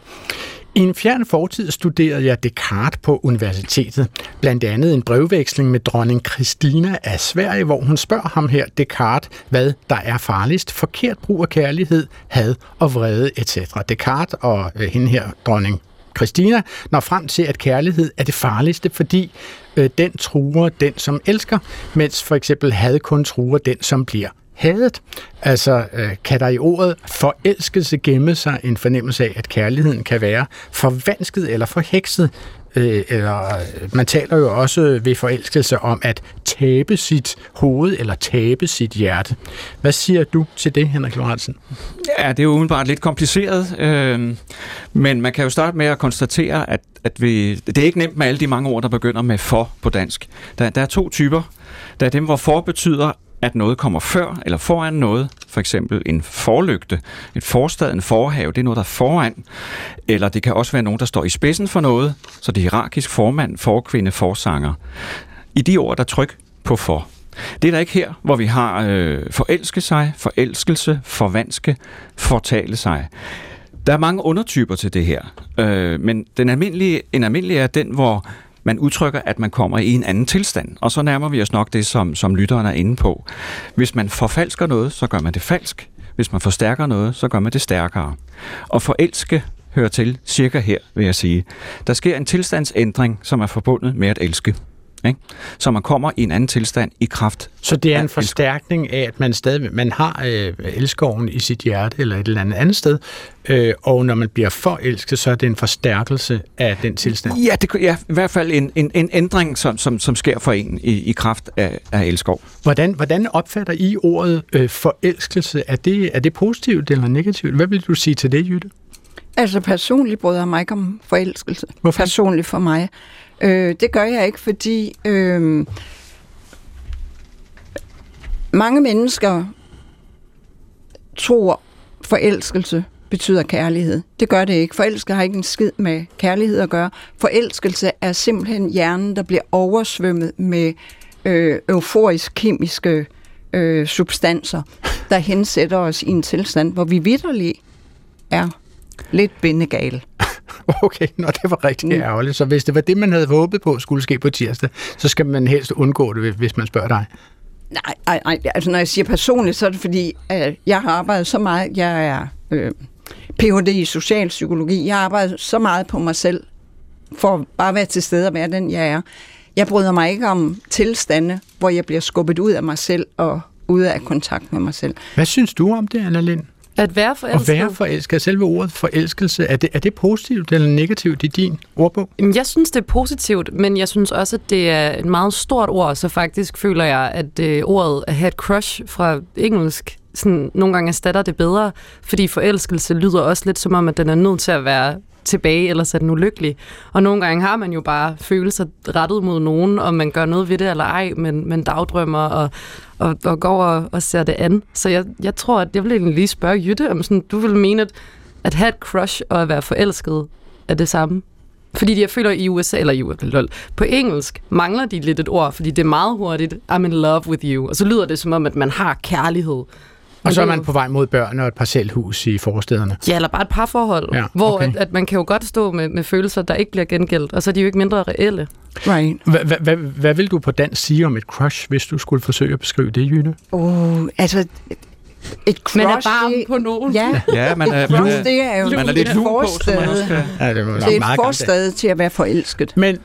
i en fjern fortid studerede jeg Descartes på universitetet. Blandt andet en brevveksling med dronning Christina af Sverige, hvor hun spørger ham her, Descartes, hvad der er farligst. Forkert brug af kærlighed, had og vrede etc. Descartes og øh, hende her, dronning Christina, når frem til, at kærlighed er det farligste, fordi øh, den truer den, som elsker, mens for eksempel had kun truer den, som bliver hadet. Altså, øh, kan der i ordet forelskelse gemme sig en fornemmelse af, at kærligheden kan være forvansket eller forhekset? Øh, eller øh, man taler jo også ved forelskelse om at tabe sit hoved eller tabe sit hjerte. Hvad siger du til det, Henrik Lorentzen? Ja, det er jo udenbart lidt kompliceret, øh, men man kan jo starte med at konstatere, at, at vi, det er ikke nemt med alle de mange ord, der begynder med for på dansk. Der, der er to typer. Der er dem, hvor for betyder, at noget kommer før eller foran noget. For eksempel en forlygte, et forstad, en forhave, det er noget, der er foran. Eller det kan også være nogen, der står i spidsen for noget, så det er hierarkisk formand, forkvinde, forsanger. I de ord, der tryk på for. Det er der ikke her, hvor vi har øh, forelske sig, forelskelse, forvanske, fortale sig. Der er mange undertyper til det her, øh, men den almindelige, en almindelig er den, hvor man udtrykker, at man kommer i en anden tilstand. Og så nærmer vi os nok det, som, som lytteren er inde på. Hvis man forfalsker noget, så gør man det falsk. Hvis man forstærker noget, så gør man det stærkere. Og forelske hører til cirka her, vil jeg sige. Der sker en tilstandsændring, som er forbundet med at elske. Ikke? Så man kommer i en anden tilstand i kraft. Så det er en forstærkning af, at man stadig man har øh, elskoven i sit hjerte eller et eller andet andet sted, øh, og når man bliver forelsket, så er det en forstærkelse af den tilstand. Ja, det, ja i hvert fald en, en, en ændring, som, som, som sker for en i, i kraft af, af elskov. Hvordan, hvordan opfatter I ordet øh, forelskelse? Er det, er det positivt eller negativt? Hvad vil du sige til det, Jytte? Altså personligt bryder jeg mig ikke om forelskelse. Hvorfor? Personligt for mig. Øh, det gør jeg ikke, fordi øh, mange mennesker tror, forelskelse betyder kærlighed. Det gør det ikke. Forelskelse har ikke en skid med kærlighed at gøre. Forelskelse er simpelthen hjernen, der bliver oversvømmet med øh, euforisk kemiske øh, substanser, der hensætter os i en tilstand, hvor vi vidderlig er lidt bindegale. Okay, når det var rigtig mm. ærgerligt. Så hvis det var det, man havde håbet på skulle ske på tirsdag, så skal man helst undgå det, hvis man spørger dig. Nej, nej, nej. Altså, når jeg siger personligt, så er det fordi, at jeg har arbejdet så meget. Jeg er øh, Ph.D. i socialpsykologi. Jeg har arbejdet så meget på mig selv, for bare at være til stede og være den, jeg er. Jeg bryder mig ikke om tilstande, hvor jeg bliver skubbet ud af mig selv og ude af kontakt med mig selv. Hvad synes du om det, Anna Lind? At være forelsket? At være forelsket. Selve ordet forelskelse, er det, er det positivt eller negativt i din ordbog? Jeg synes, det er positivt, men jeg synes også, at det er et meget stort ord, så faktisk føler jeg, at øh, ordet at have et crush fra engelsk sådan, nogle gange erstatter det bedre, fordi forelskelse lyder også lidt som om, at den er nødt til at være tilbage, eller er den ulykkelig. Og nogle gange har man jo bare følelser rettet mod nogen, og man gør noget ved det eller ej, men, men dagdrømmer og, og, og går og, og ser det an. Så jeg, jeg tror, at jeg vil egentlig lige spørge Jytte, om sådan, du vil mene, at, at have et crush og at være forelsket er det samme? Fordi jeg føler i USA, eller i USA, på engelsk mangler de lidt et ord, fordi det er meget hurtigt, I'm in love with you. Og så lyder det som om, at man har kærlighed. Og så er man på vej mod børn og et parcelhus i forstederne. Ja, eller bare et parforhold, ja, okay. hvor at, at man kan jo godt stå med, med følelser, der ikke bliver gengældt, og så er de jo ikke mindre reelle. Right. Hvad vil du på dansk sige om et crush, hvis du skulle forsøge at beskrive det, Jytte? Oh, altså, et crush, man er bare det, på nogen. Ja, ja man er, man er, det er jo man er lidt lun på, så man også kan... Ja, det, det er et forstad til at være forelsket. Men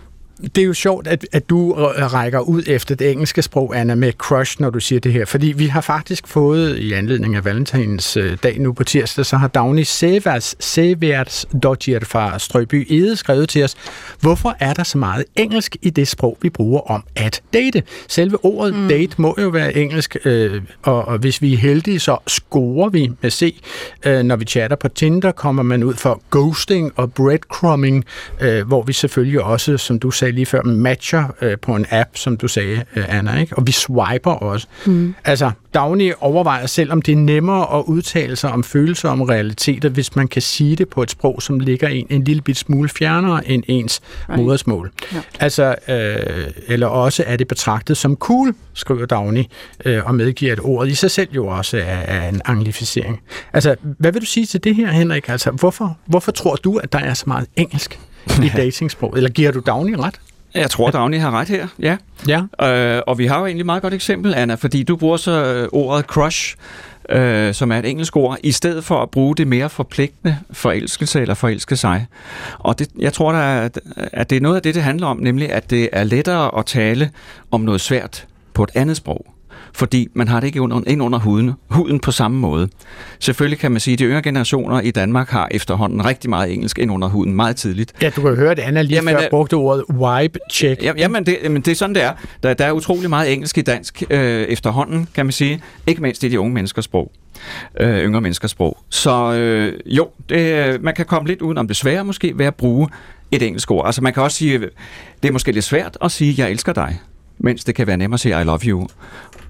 det er jo sjovt, at, at du rækker ud efter det engelske sprog, Anna, med crush, når du siger det her. Fordi vi har faktisk fået, i anledning af Valentins øh, dag nu på tirsdag, så har Dagny Severs, Severs Dodger fra Strøby Ede skrevet til os, hvorfor er der så meget engelsk i det sprog, vi bruger om at date? Selve ordet mm. date må jo være engelsk, øh, og, og hvis vi er heldige, så scorer vi med C. Øh, når vi chatter på Tinder, kommer man ud for ghosting og breadcrumbing, øh, hvor vi selvfølgelig også, som du sagde, lige før, matcher øh, på en app, som du sagde, øh, Anna, ikke? og vi swiper også. Mm. Altså, Dagny overvejer selv, om det er nemmere at udtale sig om følelser om realiteter, hvis man kan sige det på et sprog, som ligger en en lille bit smule fjernere end ens right. modersmål. Ja. Altså, øh, eller også er det betragtet som cool, skriver Dagny, øh, og medgiver, at ordet i sig selv jo også er, er en anglificering. Altså, hvad vil du sige til det her, Henrik? Altså, hvorfor, hvorfor tror du, at der er så meget engelsk i datingsprog? Eller giver du Dagny ret? Jeg tror, Dagny har ret her, ja. ja. Øh, og vi har jo egentlig et meget godt eksempel, Anna, fordi du bruger så øh, ordet crush, øh, som er et engelsk ord, i stedet for at bruge det mere forpligtende forelskelse eller forelske sig. Og det, jeg tror, der er, at det er noget af det, det handler om, nemlig at det er lettere at tale om noget svært på et andet sprog fordi man har det ikke under, ind under huden, huden på samme måde. Selvfølgelig kan man sige, at de yngre generationer i Danmark har efterhånden rigtig meget engelsk ind under huden meget tidligt. Ja, du kan høre det, Anna lige jamen, før øh, brugte ordet wipe check. Jamen, det, jamen, det er sådan, det er. Der, der er utrolig meget engelsk i dansk øh, efterhånden, kan man sige. Ikke mindst i de unge menneskers sprog øh, yngre menneskers sprog. Så øh, jo, det, man kan komme lidt uden om det svære måske ved at bruge et engelsk ord. Altså man kan også sige, det er måske lidt svært at sige, jeg elsker dig, mens det kan være nemmere at sige, I love you.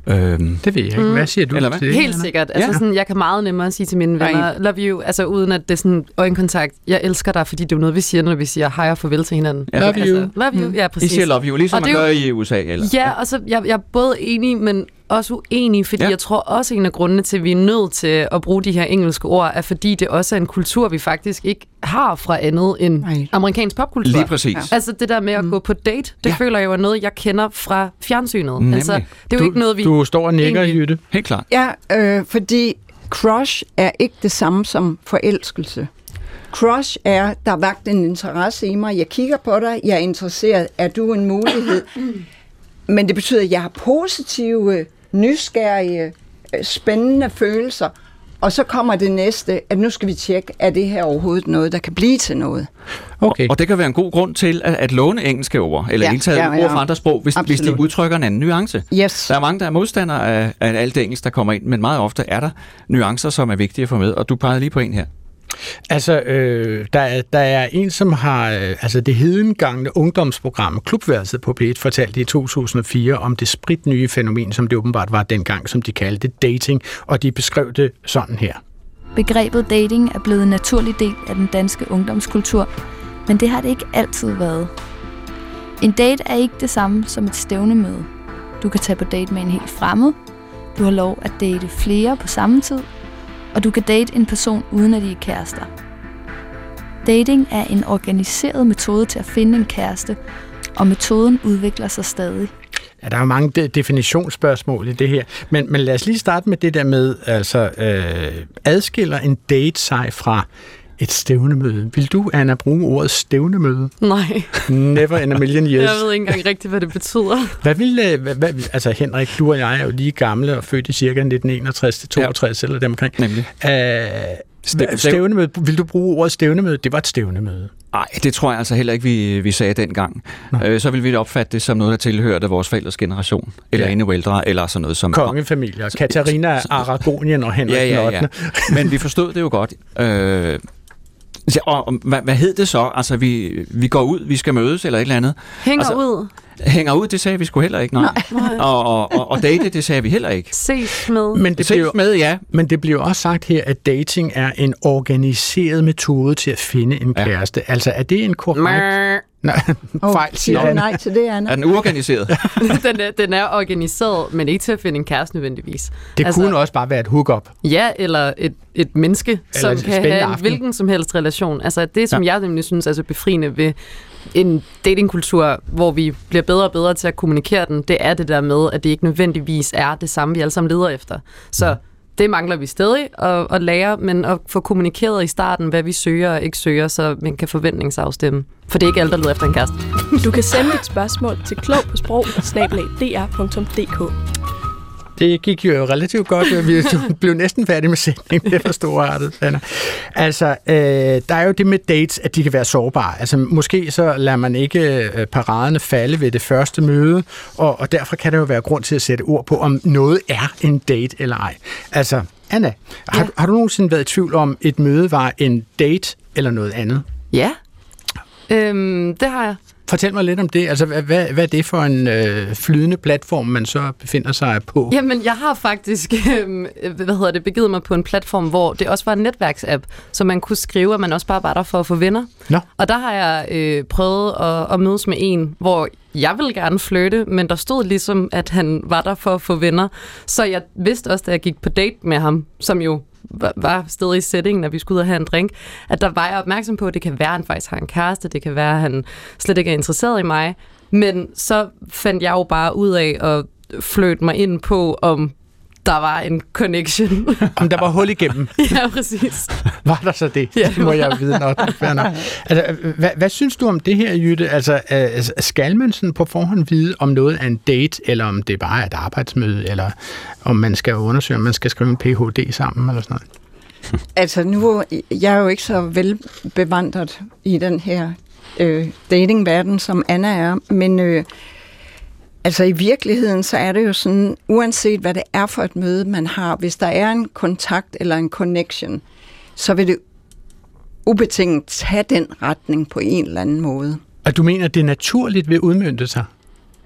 Øhm, det ved jeg ikke. Hvad siger du Eller hvad? til det? Helt sikkert. Altså, ja. sådan, jeg kan meget nemmere sige til mine venner, love you, altså uden at det er sådan øjenkontakt. Jeg elsker dig, fordi det er noget, vi siger, når vi siger hej og farvel til hinanden. Ja, love altså, you. Love you, mm. ja, præcis. I siger love you, ligesom og man gør jo, i USA. Eller? Ja, og så jeg, jeg er både enig, men også uenig, fordi ja. jeg tror også, en af grundene til, at vi er nødt til at bruge de her engelske ord, er fordi det også er en kultur, vi faktisk ikke har fra andet end Nej. amerikansk popkultur. Lige præcis. Ja. Altså det der med at mm. gå på date, det ja. føler jeg jo er noget, jeg kender fra fjernsynet. Nemlig. Altså, det er jo du, ikke noget, vi... Du står og nikker, egentlig... Jytte. Helt klart. Ja, øh, fordi crush er ikke det samme som forelskelse. Crush er, der vagt en interesse i mig. Jeg kigger på dig, jeg er interesseret. Er du en mulighed? Men det betyder, at jeg har positive, nysgerrige, øh, spændende følelser. Og så kommer det næste, at nu skal vi tjekke, er det her overhovedet noget, der kan blive til noget. Okay. Og, og det kan være en god grund til at, at låne engelske ord, eller ja, hele taget ja, ja. ord fra andre sprog, hvis, hvis de udtrykker en anden nuance. Yes. Der er mange, der er modstandere af, af alt det engelsk, der kommer ind, men meget ofte er der nuancer, som er vigtige at få med, og du pegede lige på en her. Altså, øh, der, er, der er en, som har øh, altså det hedengangne ungdomsprogram Klubværelset på P1 fortalte i 2004 om det spritnye fænomen, som det åbenbart var dengang, som de kaldte dating, og de beskrev det sådan her. Begrebet dating er blevet en naturlig del af den danske ungdomskultur, men det har det ikke altid været. En date er ikke det samme som et stævnemøde. Du kan tage på date med en helt fremmed, du har lov at date flere på samme tid, og du kan date en person uden at de er kærester. Dating er en organiseret metode til at finde en kæreste, og metoden udvikler sig stadig. Ja, der er mange de- definitionsspørgsmål i det her, men, men lad os lige starte med det der med, altså, øh, adskiller en date sig fra et stævnemøde? Vil du, Anna, bruge ordet stævnemøde? Nej. Never in a million years. Jeg ved ikke engang rigtigt, hvad det betyder. Hvad vil, øh, hvad, hvad, altså Henrik, du og jeg er jo lige gamle og født i cirka 1961-62 ja. eller deromkring. Nemlig. Øh, Stæv- stævnemøde, vil du bruge ordet stævnemøde? Det var et stævnemøde. Nej, det tror jeg altså heller ikke, vi, vi sagde dengang. Øh, så vil vi opfatte det som noget, der tilhørte vores forældres generation, eller Ja. endnu ældre, eller sådan noget som... Kongefamilier, Katarina Aragonien og Henrik ja, ja, ja. 8. Men vi forstod det jo godt. Øh, ja, og og hvad, hvad hed det så? Altså, vi, vi går ud, vi skal mødes, eller et eller andet. Hænger altså, ud. Hænger ud, det sagde vi sgu heller ikke, nej. Nej. Og, og, og, og date, det sagde vi heller ikke. Ses med. Men det, Ses bliver, med, ja. men det bliver også sagt her, at dating er en organiseret metode til at finde en Ja. kæreste. Altså, er det en korrekt... Mrrr. Nej, Oh, fejl, siger Anna. nej til det, Anna? Er den uorganiseret? den, er, den er organiseret, men ikke til at finde en kæreste nødvendigvis. Det altså, kunne også bare være et hookup. Ja, eller et, et menneske, som et kan have en aften. hvilken som helst relation. Altså det, som Ja. jeg nemlig synes er så befriende ved en datingkultur, hvor vi bliver bedre og bedre til at kommunikere den, det er det der med, at det ikke nødvendigvis er det samme, vi alle sammen leder efter. Så det mangler vi stadig at, at lære, men at få kommunikeret i starten, hvad vi søger og ikke søger, så man kan forventningsafstemme. For det er ikke alt, der leder efter en kæreste. Du kan sende dit spørgsmål til klog på sprog dr.dk. Det gik jo relativt godt. Vi blev næsten færdige med sætningen. Det for storartet, Anna. Altså, øh, der er jo det med dates, at de kan være sårbare. Altså, måske så lader man ikke øh, paraderne falde ved det første møde, og, og derfor kan der jo være grund til at sætte ord på, om noget er en date eller ej. Altså, Anna, har, Ja. har du nogensinde været i tvivl om, et møde var en date eller noget andet? Ja, øhm, det har jeg. Fortæl mig lidt om det. Altså, hvad, hvad, er det for en øh, flydende platform, man så befinder sig på? Jamen, jeg har faktisk øhm, hvad hedder det, begivet mig på en platform, hvor det også var en netværksapp, så man kunne skrive, at man også bare var der for at få venner. Nå. Og der har jeg øh, prøvet at, at mødes med en, hvor jeg ville gerne flytte, men der stod ligesom, at han var der for at få venner. Så jeg vidste også, da jeg gik på date med ham, som jo var- var stadig i settingen, når vi skulle ud og have en drink, at der var jeg opmærksom på, at det kan være, at han faktisk har en kæreste, det kan være, at han slet ikke er interesseret i mig. Men så fandt jeg jo bare ud af at fløt mig ind på, om der var en connection. Om der var hul igennem? ja, præcis. Var der så det? Ja, det må jeg jo vide nok. Altså, hvad, hvad synes du om det her, Jytte? Altså, øh, skal man sådan på forhånd vide, om noget er en date, eller om det bare er et arbejdsmøde, eller om man skal undersøge, om man skal skrive en Ph.D. sammen, eller sådan noget? Altså nu, jeg er jo ikke så velbevandret i den her øh, datingverden, som Anna er, men øh, altså i virkeligheden, så er det jo sådan, uanset hvad det er for et møde, man har, hvis der er en kontakt eller en connection, så vil det ubetinget tage den retning på en eller anden måde. Og du mener, det er naturligt ved at udmyndte sig?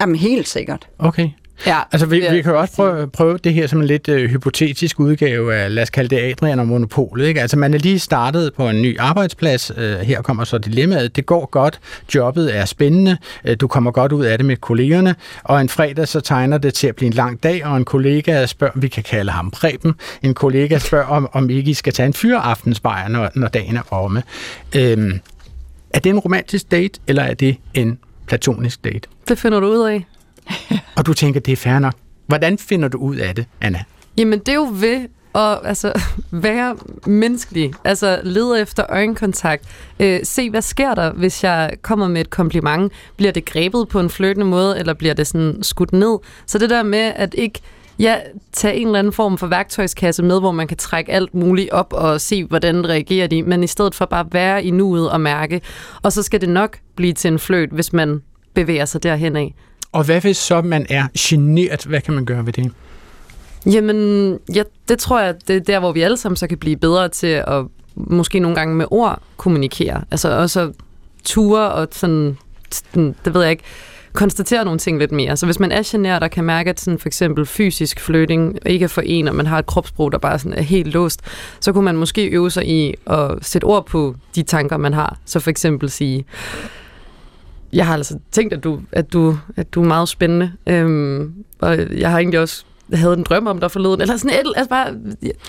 Jamen helt sikkert. Okay. Ja, Altså, vi, vi kan jo også prøve, prøve det her som en lidt øh, hypotetisk udgave af, lad os kalde det Adrian og Monopolet. Ikke? Altså, man er lige startet på en ny arbejdsplads. Øh, her kommer så dilemmaet. Det går godt. Jobbet er spændende. Øh, du kommer godt ud af det med kollegerne. Og en fredag så tegner det til at blive en lang dag, og en kollega spørger, vi kan kalde ham Preben, en kollega spørger, om, om ikke I skal tage en fyraftensbajer, når, når dagen er omme. Øhm, er det en romantisk date, eller er det en platonisk date? Det finder du ud af. Og du tænker, det er fair nok. Hvordan finder du ud af det, Anna? Jamen, det er jo ved at altså, være menneskelig. Altså, lede efter øjenkontakt. Øh, se, hvad sker der, hvis jeg kommer med et kompliment? Bliver det grebet på en flirtende måde, eller bliver det sådan skudt ned? Så det der med at ikke ja, tage en eller anden form for værktøjskasse med, hvor man kan trække alt muligt op og se, hvordan reagerer de, men i stedet for bare være i nuet og mærke. Og så skal det nok blive til en fløjt, hvis man bevæger sig derhen af. Og hvad hvis så man er generet? Hvad kan man gøre ved det? Jamen, ja, det tror jeg, det er der, hvor vi alle sammen så kan blive bedre til at måske nogle gange med ord kommunikere. Altså også ture og sådan, sådan det ved jeg ikke, konstatere nogle ting lidt mere. Så hvis man er generet og kan mærke, at sådan for eksempel fysisk flytting ikke er for en, og man har et kropsbrug, der bare sådan er helt låst, så kunne man måske øve sig i at sætte ord på de tanker, man har. Så for eksempel sige, jeg har altså tænkt, at du, at du, at du er meget spændende, øhm, og jeg har egentlig også jeg havde en drøm om dig forleden, eller sådan et, altså bare,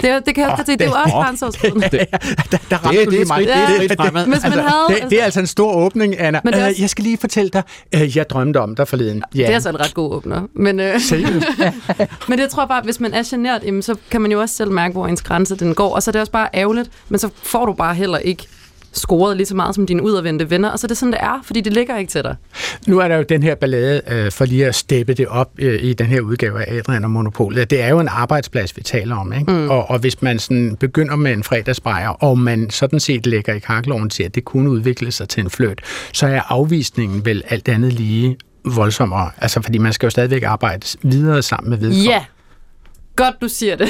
det, det kan jeg også oh, det, det er jo også grænseoverskridende. der, der ramte du lige mig. Det, det, det, det, fremad. Hvis man Altså, havde, det, det er altså en stor åbning, Anna. Men det Øh, også- Jeg skal lige fortælle dig, øh, jeg drømte om dig forleden. Ja. Det er så en ret god åbner. Men, Seriøst? men det tror jeg bare, hvis man er generet, jamen, så kan man jo også selv mærke, hvor ens grænse den går. Og så er det også bare ærgerligt, men så får du bare heller ikke scoret lige så meget som dine udadvendte venner, og så er det sådan, det er, fordi det ligger ikke til dig. Nu er der jo den her ballade, øh, for lige at steppe det op øh, i den her udgave af Adrian og Monopolet. Det er jo en arbejdsplads, vi taler om. Ikke? Mm. Og, og hvis man sådan begynder med en fredagsbrejer, og man sådan set lægger i kakkeloven til, at det kunne udvikle sig til en fløjt, så er afvisningen vel alt andet lige voldsommere. Altså, fordi man skal jo stadigvæk arbejde videre sammen med vedkommende. Ja, godt du siger det.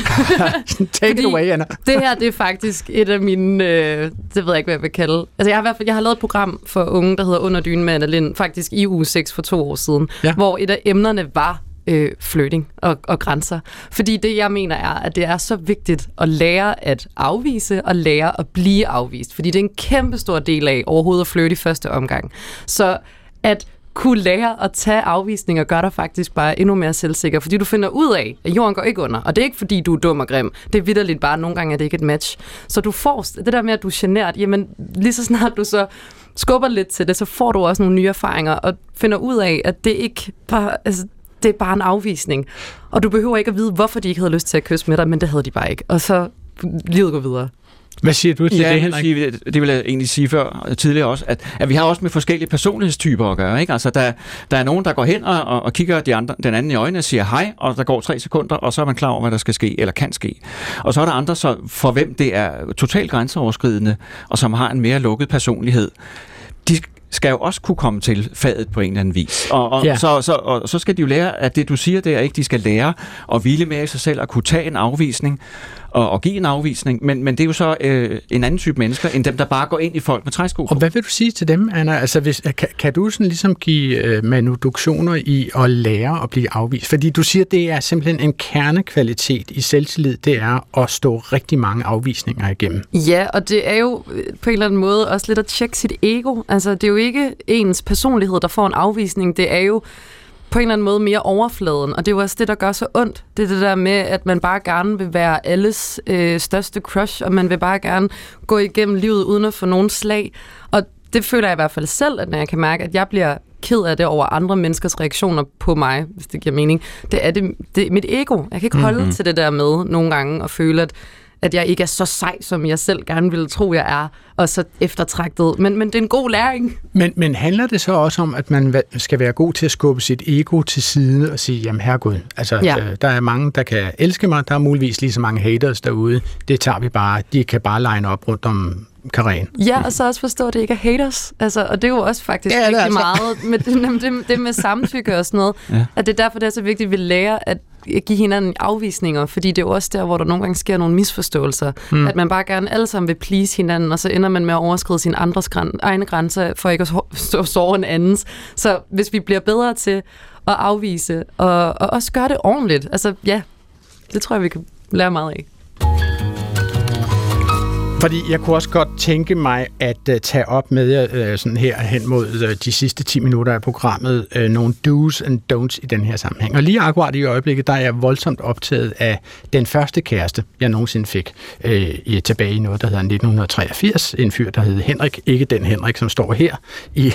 Take it away, Anna. det her, det er faktisk et af mine, øh, det ved jeg ikke, hvad jeg vil kalde. Altså, jeg har i hvert fald, jeg har lavet et program for unge, der hedder Under dynen med Anna Lind, faktisk i uge 6 for to år siden, Ja. hvor et af emnerne var øh, flirting og, og grænser. Fordi det, jeg mener, er, at det er så vigtigt at lære at afvise og lære at blive afvist. Fordi det er en kæmpe stor del af overhovedet at flirte i første omgang. Så at kunne lære at tage afvisninger gør dig faktisk bare endnu mere selvsikker, fordi du finder ud af, at jorden går ikke under. Og det er ikke, fordi du er dum og grim. Det er vidderligt bare, nogle gange er det ikke et match. Så du får det der med, at du er genert, jamen lige så snart du så skubber lidt til det, så får du også nogle nye erfaringer, og finder ud af, at det ikke bare, altså, det er bare en afvisning. Og du behøver ikke at vide, hvorfor de ikke havde lyst til at kysse med dig, men det havde de bare ikke. Og så livet går videre. Hvad siger du til Ja, det, Henrik? sige, det, vil jeg egentlig sige før øh, tidligere også, at, at vi har også med forskellige personlighedstyper at gøre. Ikke? Altså, der, der er nogen, der går hen og, og, kigger de andre, den anden i øjnene og siger hej, og der går tre sekunder, og så er man klar over, hvad der skal ske, eller kan ske. Og så er der andre, så, for hvem det er totalt grænseoverskridende, og som har en mere lukket personlighed. De skal jo også kunne komme til fadet på en eller anden vis. Og, og, Ja. så, så, og så skal de jo lære, at det du siger, det er ikke, de skal lære at hvile i sig selv, og kunne tage en afvisning, og, og give en afvisning, men, men det er jo så øh, en anden type mennesker, end dem, der bare går ind i folk med træsko. Og hvad vil du sige til dem, Anna? Altså, hvis, kan, kan du sådan ligesom give øh, manuduktioner i at lære at blive afvist? Fordi du siger, det er simpelthen en kernekvalitet i selvtillid, det er at stå rigtig mange afvisninger igennem. Ja, og det er jo øh, på en eller anden måde også lidt at tjekke sit ego. Altså, det er jo ikke ens personlighed, der får en afvisning. Det er jo på en eller anden måde mere overfladen, og det er jo også det, der gør så ondt. Det er det der med, at man bare gerne vil være alles øh, største crush, og man vil bare gerne gå igennem livet uden at få nogen slag. Og det føler jeg i hvert fald selv, at når jeg kan mærke, at jeg bliver ked af det over andre menneskers reaktioner på mig, hvis det giver mening, det er, det, det er mit ego. Jeg kan ikke holde Mhm. til det der med nogle gange og føle, at at jeg ikke er så sej, som jeg selv gerne ville tro, jeg er, og så eftertragtet. Men, men det er en god læring. Men, men handler det så også om, at man skal være god til at skubbe sit ego til side og sige, jamen herregud, altså ja. øh, der er mange, der kan elske mig, der er muligvis lige så mange haters derude, det tager vi bare, de kan bare line op rundt om Karen. Ja, og så også forstå, at det ikke er haters. Altså, og det er jo også faktisk Ja, er rigtig altså. meget med det, det, det med samtykke og sådan noget. Ja. At det er derfor, det er så vigtigt, at vi lærer at give hinanden afvisninger, fordi det er jo også der, hvor der nogle gange sker nogle misforståelser. Mm. At man bare gerne alle sammen vil please hinanden, og så ender man med at overskride sine andres græn- egne grænser, for ikke at så- så- såre en andens. Så hvis vi bliver bedre til at afvise, og, og også gøre det ordentligt, altså ja, det tror jeg, vi kan lære meget af. Fordi jeg kunne også godt tænke mig at uh, tage op med uh, sådan her hen mod uh, de sidste 10 minutter af programmet uh, nogle do's and don'ts i den her sammenhæng. Og lige akkurat i øjeblikket, der er jeg voldsomt optaget af den første kæreste, jeg nogensinde fik uh, i, tilbage i noget, der hedder 1983. En fyr, der hed Henrik. Ikke den Henrik, som står her i,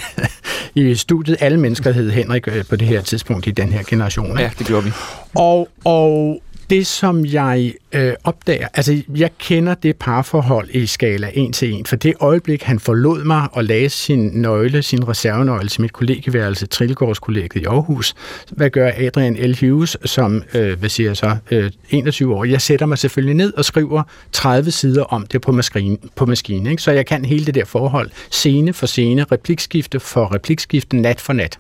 i studiet. Alle mennesker hed Henrik uh, på det her tidspunkt i den her generation. Ja, det gjorde vi. Og, og det, som jeg øh, opdager, altså jeg kender det parforhold i skala 1 til 1, for det øjeblik, han forlod mig og lagde sin nøgle, sin reservenøgle til mit kollegeværelse, Trillegårdskollegiet i Aarhus, hvad gør Adrian L. Hughes, som, øh, hvad siger jeg så, øh, 21 år? Jeg sætter mig selvfølgelig ned og skriver 30 sider om det på maskinen, på maskinen ikke? så jeg kan hele det der forhold, scene for scene, replikskifte for replikskifte, nat for nat.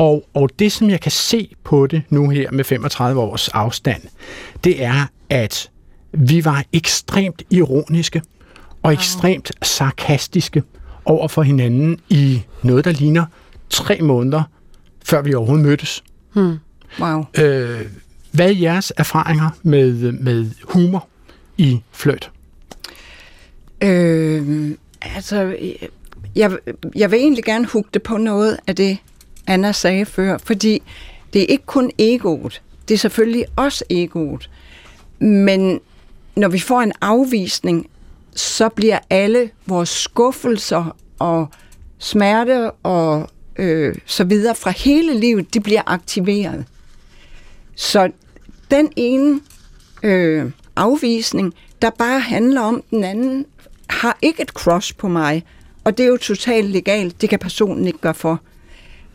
Og, og det, som jeg kan se på det nu her med 35 års afstand, det er, at vi var ekstremt ironiske og ekstremt sarkastiske over for hinanden i noget, der ligner tre måneder før vi overhovedet mødtes. Hmm. Wow. Øh, hvad er jeres erfaringer med, med humor i flirt? Øh, altså, jeg, jeg vil egentlig gerne hugge det på noget af det, Anna sagde før, fordi det er ikke kun egoet. Det er selvfølgelig også egoet. Men når vi får en afvisning, så bliver alle vores skuffelser og smerte og øh, så videre fra hele livet, de bliver aktiveret. Så den ene øh, afvisning, der bare handler om, den anden har ikke et cross på mig, og det er jo totalt legalt, det kan personen ikke gøre for.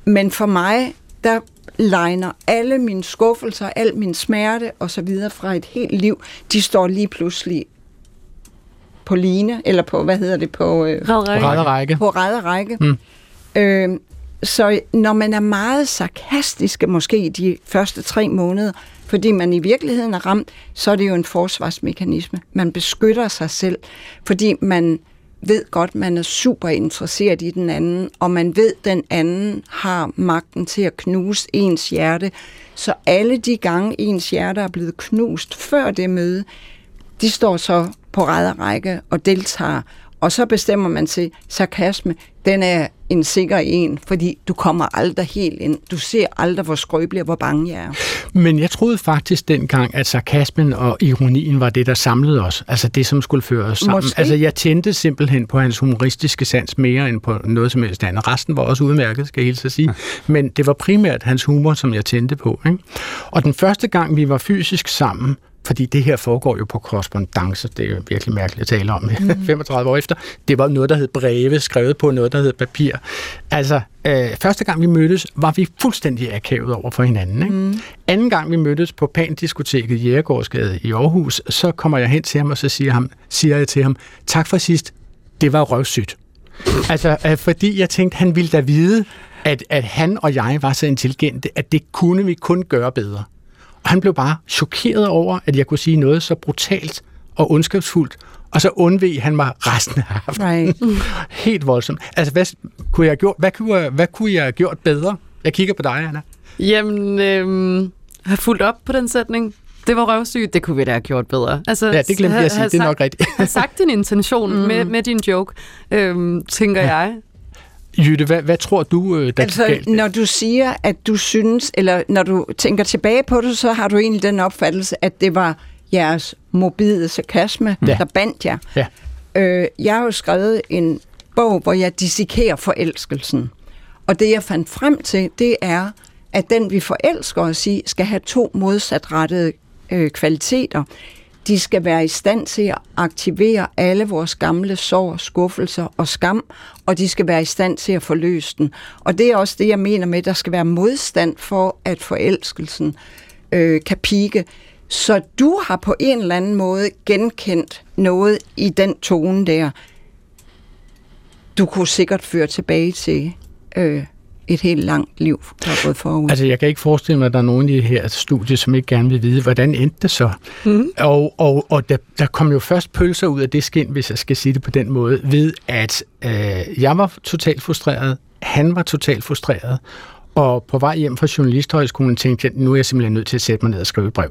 Men for mig, der legner alle mine skuffelser, al min smerte og så videre fra et helt liv, de står lige pludselig på line, eller på, hvad hedder det, på... Øh, Række. På række. Mm. Øh, så når man er meget sarkastisk, måske de første tre måneder, fordi man i virkeligheden er ramt, så er det jo en forsvarsmekanisme. Man beskytter sig selv, fordi man ved godt, man er super interesseret i den anden, og man ved, den anden har magten til at knuse ens hjerte. Så alle de gange, ens hjerte er blevet knust før det møde, de står så på række og deltager. Og så bestemmer man sig, sarkasme, den er en sikker en, fordi du kommer aldrig helt ind. Du ser aldrig, hvor skrøbelig og hvor bange jeg er. Men jeg troede faktisk dengang, at sarkasmen og ironien var det, der samlede os. Altså det, som skulle føre os sammen. Måske. Altså jeg tændte simpelthen på hans humoristiske sans mere end på noget som helst andet. Resten var også udmærket, skal jeg hilse at sige. Men det var primært hans humor, som jeg tændte på. Ikke? Og den første gang, vi var fysisk sammen, fordi det her foregår jo på korrespondence, det er jo virkelig mærkeligt at tale om mm. 35 år efter. Det var noget, der hed breve, skrevet på noget, der hed papir. Altså, øh, første gang vi mødtes, var vi fuldstændig akavet over for hinanden. Ikke? Mm. Anden gang vi mødtes på Pandiskoteket i Jægergårdsgade i Aarhus, så kommer jeg hen til ham, og så siger, ham, siger jeg til ham, tak for sidst, det var røvsygt. altså, øh, fordi jeg tænkte, han ville da vide, at, at han og jeg var så intelligente, at det kunne vi kun gøre bedre. Og han blev bare chokeret over, at jeg kunne sige noget så brutalt og ondskabsfuldt, og så undveg han mig resten af aftenen. Right. Helt voldsomt. Altså, hvad kunne, jeg have gjort, hvad, kunne jeg, hvad kunne jeg have gjort bedre? Jeg kigger på dig, Anna. Jamen, øhm, have fulgt op på den sætning. Det var røvsygt, det kunne vi da have gjort bedre. Altså, Ja, det glemte jeg at sige. Det er nok rigtigt. have sagt din intention mm. med, med din joke, øhm, tænker ja. jeg. Jytte, hvad, hvad tror du, øh, der Altså, galt? når du siger, at du synes, eller når du tænker tilbage på det, så har du egentlig den opfattelse, at det var jeres mobile sarkasme, ja. der bandt jer. Ja. Øh, jeg har jo skrevet en bog, hvor jeg dissekerer forelskelsen. Og det, jeg fandt frem til, det er, at den, vi forelsker os i, skal have to modsatrettede øh, kvaliteter. De skal være i stand til at aktivere alle vores gamle sår, skuffelser og skam, og de skal være i stand til at forløse den. Og det er også det, jeg mener med, at der skal være modstand for, at forelskelsen øh, kan pike. Så du har på en eller anden måde genkendt noget i den tone der. Du kunne sikkert føre tilbage til øh, et helt langt liv, der er gået forud. Altså, jeg kan ikke forestille mig, at der er nogen i det her studie, som ikke gerne vil vide, hvordan endte det så? Mm. Og, og, og der, der kom jo først pølser ud af det skin, hvis jeg skal sige det på den måde, ved at øh, jeg var totalt frustreret, han var totalt frustreret, og på vej hjem fra Journalisthøjskolen tænkte jeg, nu er jeg simpelthen nødt til at sætte mig ned og skrive et brev.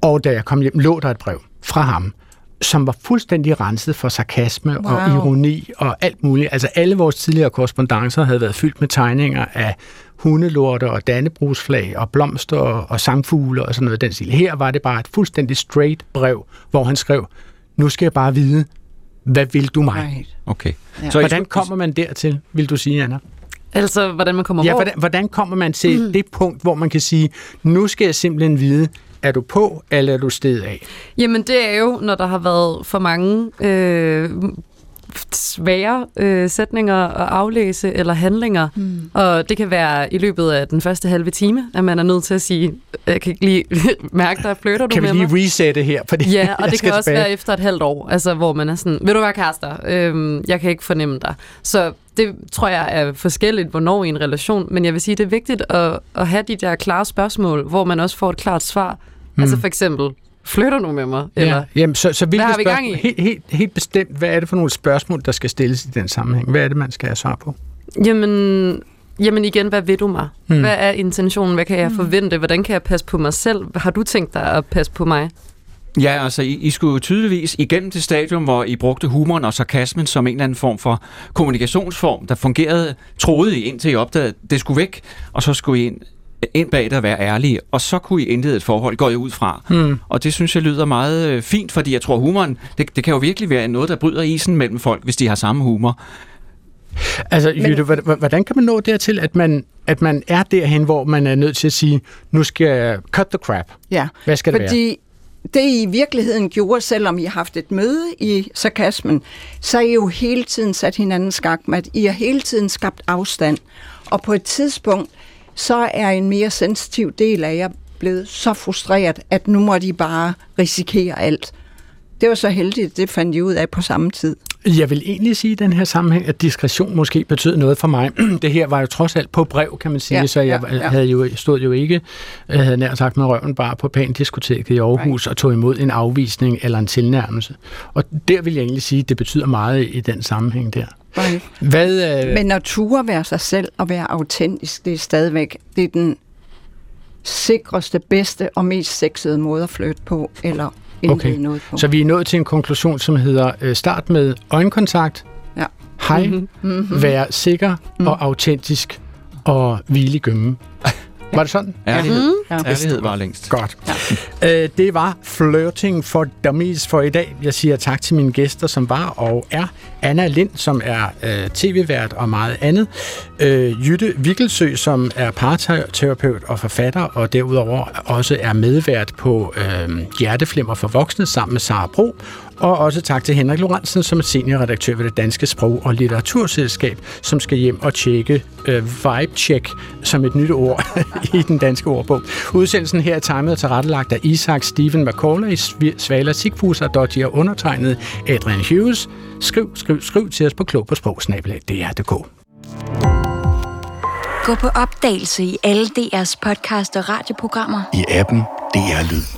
Og da jeg kom hjem, lå der et brev fra ham, som var fuldstændig renset for sarkasme wow. og ironi og alt muligt. Altså alle vores tidligere korrespondencer havde været fyldt med tegninger af hundelorte og dannebrugsflag og blomster og, og sangfugle og sådan noget af den stil. Her var det bare et fuldstændig straight brev, hvor han skrev, nu skal jeg bare vide, hvad vil du mig? Right. Okay. Ja. Så Hvordan kommer man dertil, vil du sige, Anna? Altså, hvordan man kommer Ja, hvor? hvordan, hvordan kommer man til mm. det punkt, hvor man kan sige, nu skal jeg simpelthen vide, er du på, eller er du sted af? Jamen, det er jo, når der har været for mange øh, svære øh, sætninger at aflæse eller handlinger. Mm. Og det kan være i løbet af den første halve time, at man er nødt til at sige, jeg kan ikke lige mærke dig, flytter du Kan vi med lige mig? resette her? Fordi Ja, og jeg det skal kan også tilbage. være efter et halvt år, altså, hvor man er sådan, vil du være kærester? Øhm, jeg kan ikke fornemme dig. Så det tror jeg er forskelligt, hvornår i en relation, men jeg vil sige, det er vigtigt at, at have de der klare spørgsmål, hvor man også får et klart svar. Mm. Altså for eksempel, flytter du med mig? Eller, Ja, jamen, så, så hvilke Hvad har vi gang spørgsmål, i? helt, helt, helt bestemt, hvad er det for nogle spørgsmål, der skal stilles i den sammenhæng? Hvad er det, man skal have svar på? Jamen, Jamen igen, hvad vil du mig? Hmm. Hmm. Hvad er intentionen? Hvad kan jeg forvente? Hvordan kan jeg passe på mig selv? Har du tænkt dig at passe på mig? Ja, altså, I, I skulle jo tydeligvis igennem det stadium, hvor I brugte humoren og sarkasmen som en eller anden form for kommunikationsform, der fungerede, troede I, indtil I opdagede, at det skulle væk, og så skulle I ind, ind bag og være ærlige, og så kunne I indlede et forhold, går I ud fra. Mm. Og det synes jeg lyder meget øh, fint, fordi jeg tror, humoren, det, det kan jo virkelig være noget, der bryder isen mellem folk, hvis de har samme humor. Altså, Jytte, hvordan, kan man nå dertil, at man, at man er derhen, hvor man er nødt til at sige, nu skal jeg cut the crap? Ja, Hvad skal det fordi det I i virkeligheden gjorde, selvom I har haft et møde i sarkasmen, så har I jo hele tiden sat hinanden skakmat. I har hele tiden skabt afstand. Og på et tidspunkt, så er en mere sensitiv del af jer blevet så frustreret, at nu må de bare risikere alt. Det var så heldigt, det fandt I ud af på samme tid. Jeg vil egentlig sige i den her sammenhæng, at diskretion måske betød noget for mig. Det her var jo trods alt på brev, kan man sige, Ja, så jeg ja, ja. havde jo, stod jo ikke, jeg havde nær sagt med røven bare på Pan-diskoteket i Aarhus og tog imod en afvisning eller en tilnærmelse. Og der vil jeg egentlig sige, at det betyder meget i den sammenhæng der. Right. Hvad, øh, Men at ture være sig selv og være autentisk, det er stadigvæk det er den sikreste, bedste og mest sexede måde at flytte på, eller Okay, noget på. så vi er nået til en konklusion, som hedder øh, start med øjenkontakt, Ja. hej, Mhm. Mhm. vær sikker og autentisk og hvile i gømmen. Var det sådan? Ærlighed. Ja. Ærlighed var længst. Godt. Ja. Øh, det var Flirting for Dummies for i dag. Jeg siger tak til mine gæster, som var og er Anna Lind, som er øh, tv-vært og meget andet. Øh, Jytte Vikkelsø, som er parterapeut og forfatter, og derudover også er medvært på øh, Hjerteflimmer for Voksne sammen med Sara Bro. Og også tak til Henrik Lorentzen, som er seniorredaktør ved det Danske Sprog- og Litteraturselskab, som skal hjem og tjekke øh, vibe-check som et nyt ord i den danske ordbog. Udsendelsen her er timet og tilrettelagt af Isaac Stephen McCauley, Sv- Svala Sigfuser, Dodgy og undertegnet Adrian Hughes. Skriv, skriv, skriv til os på klog på sprog, DR.dk. Gå på opdagelse i alle DR's podcast og radioprogrammer. I appen DR Lyd.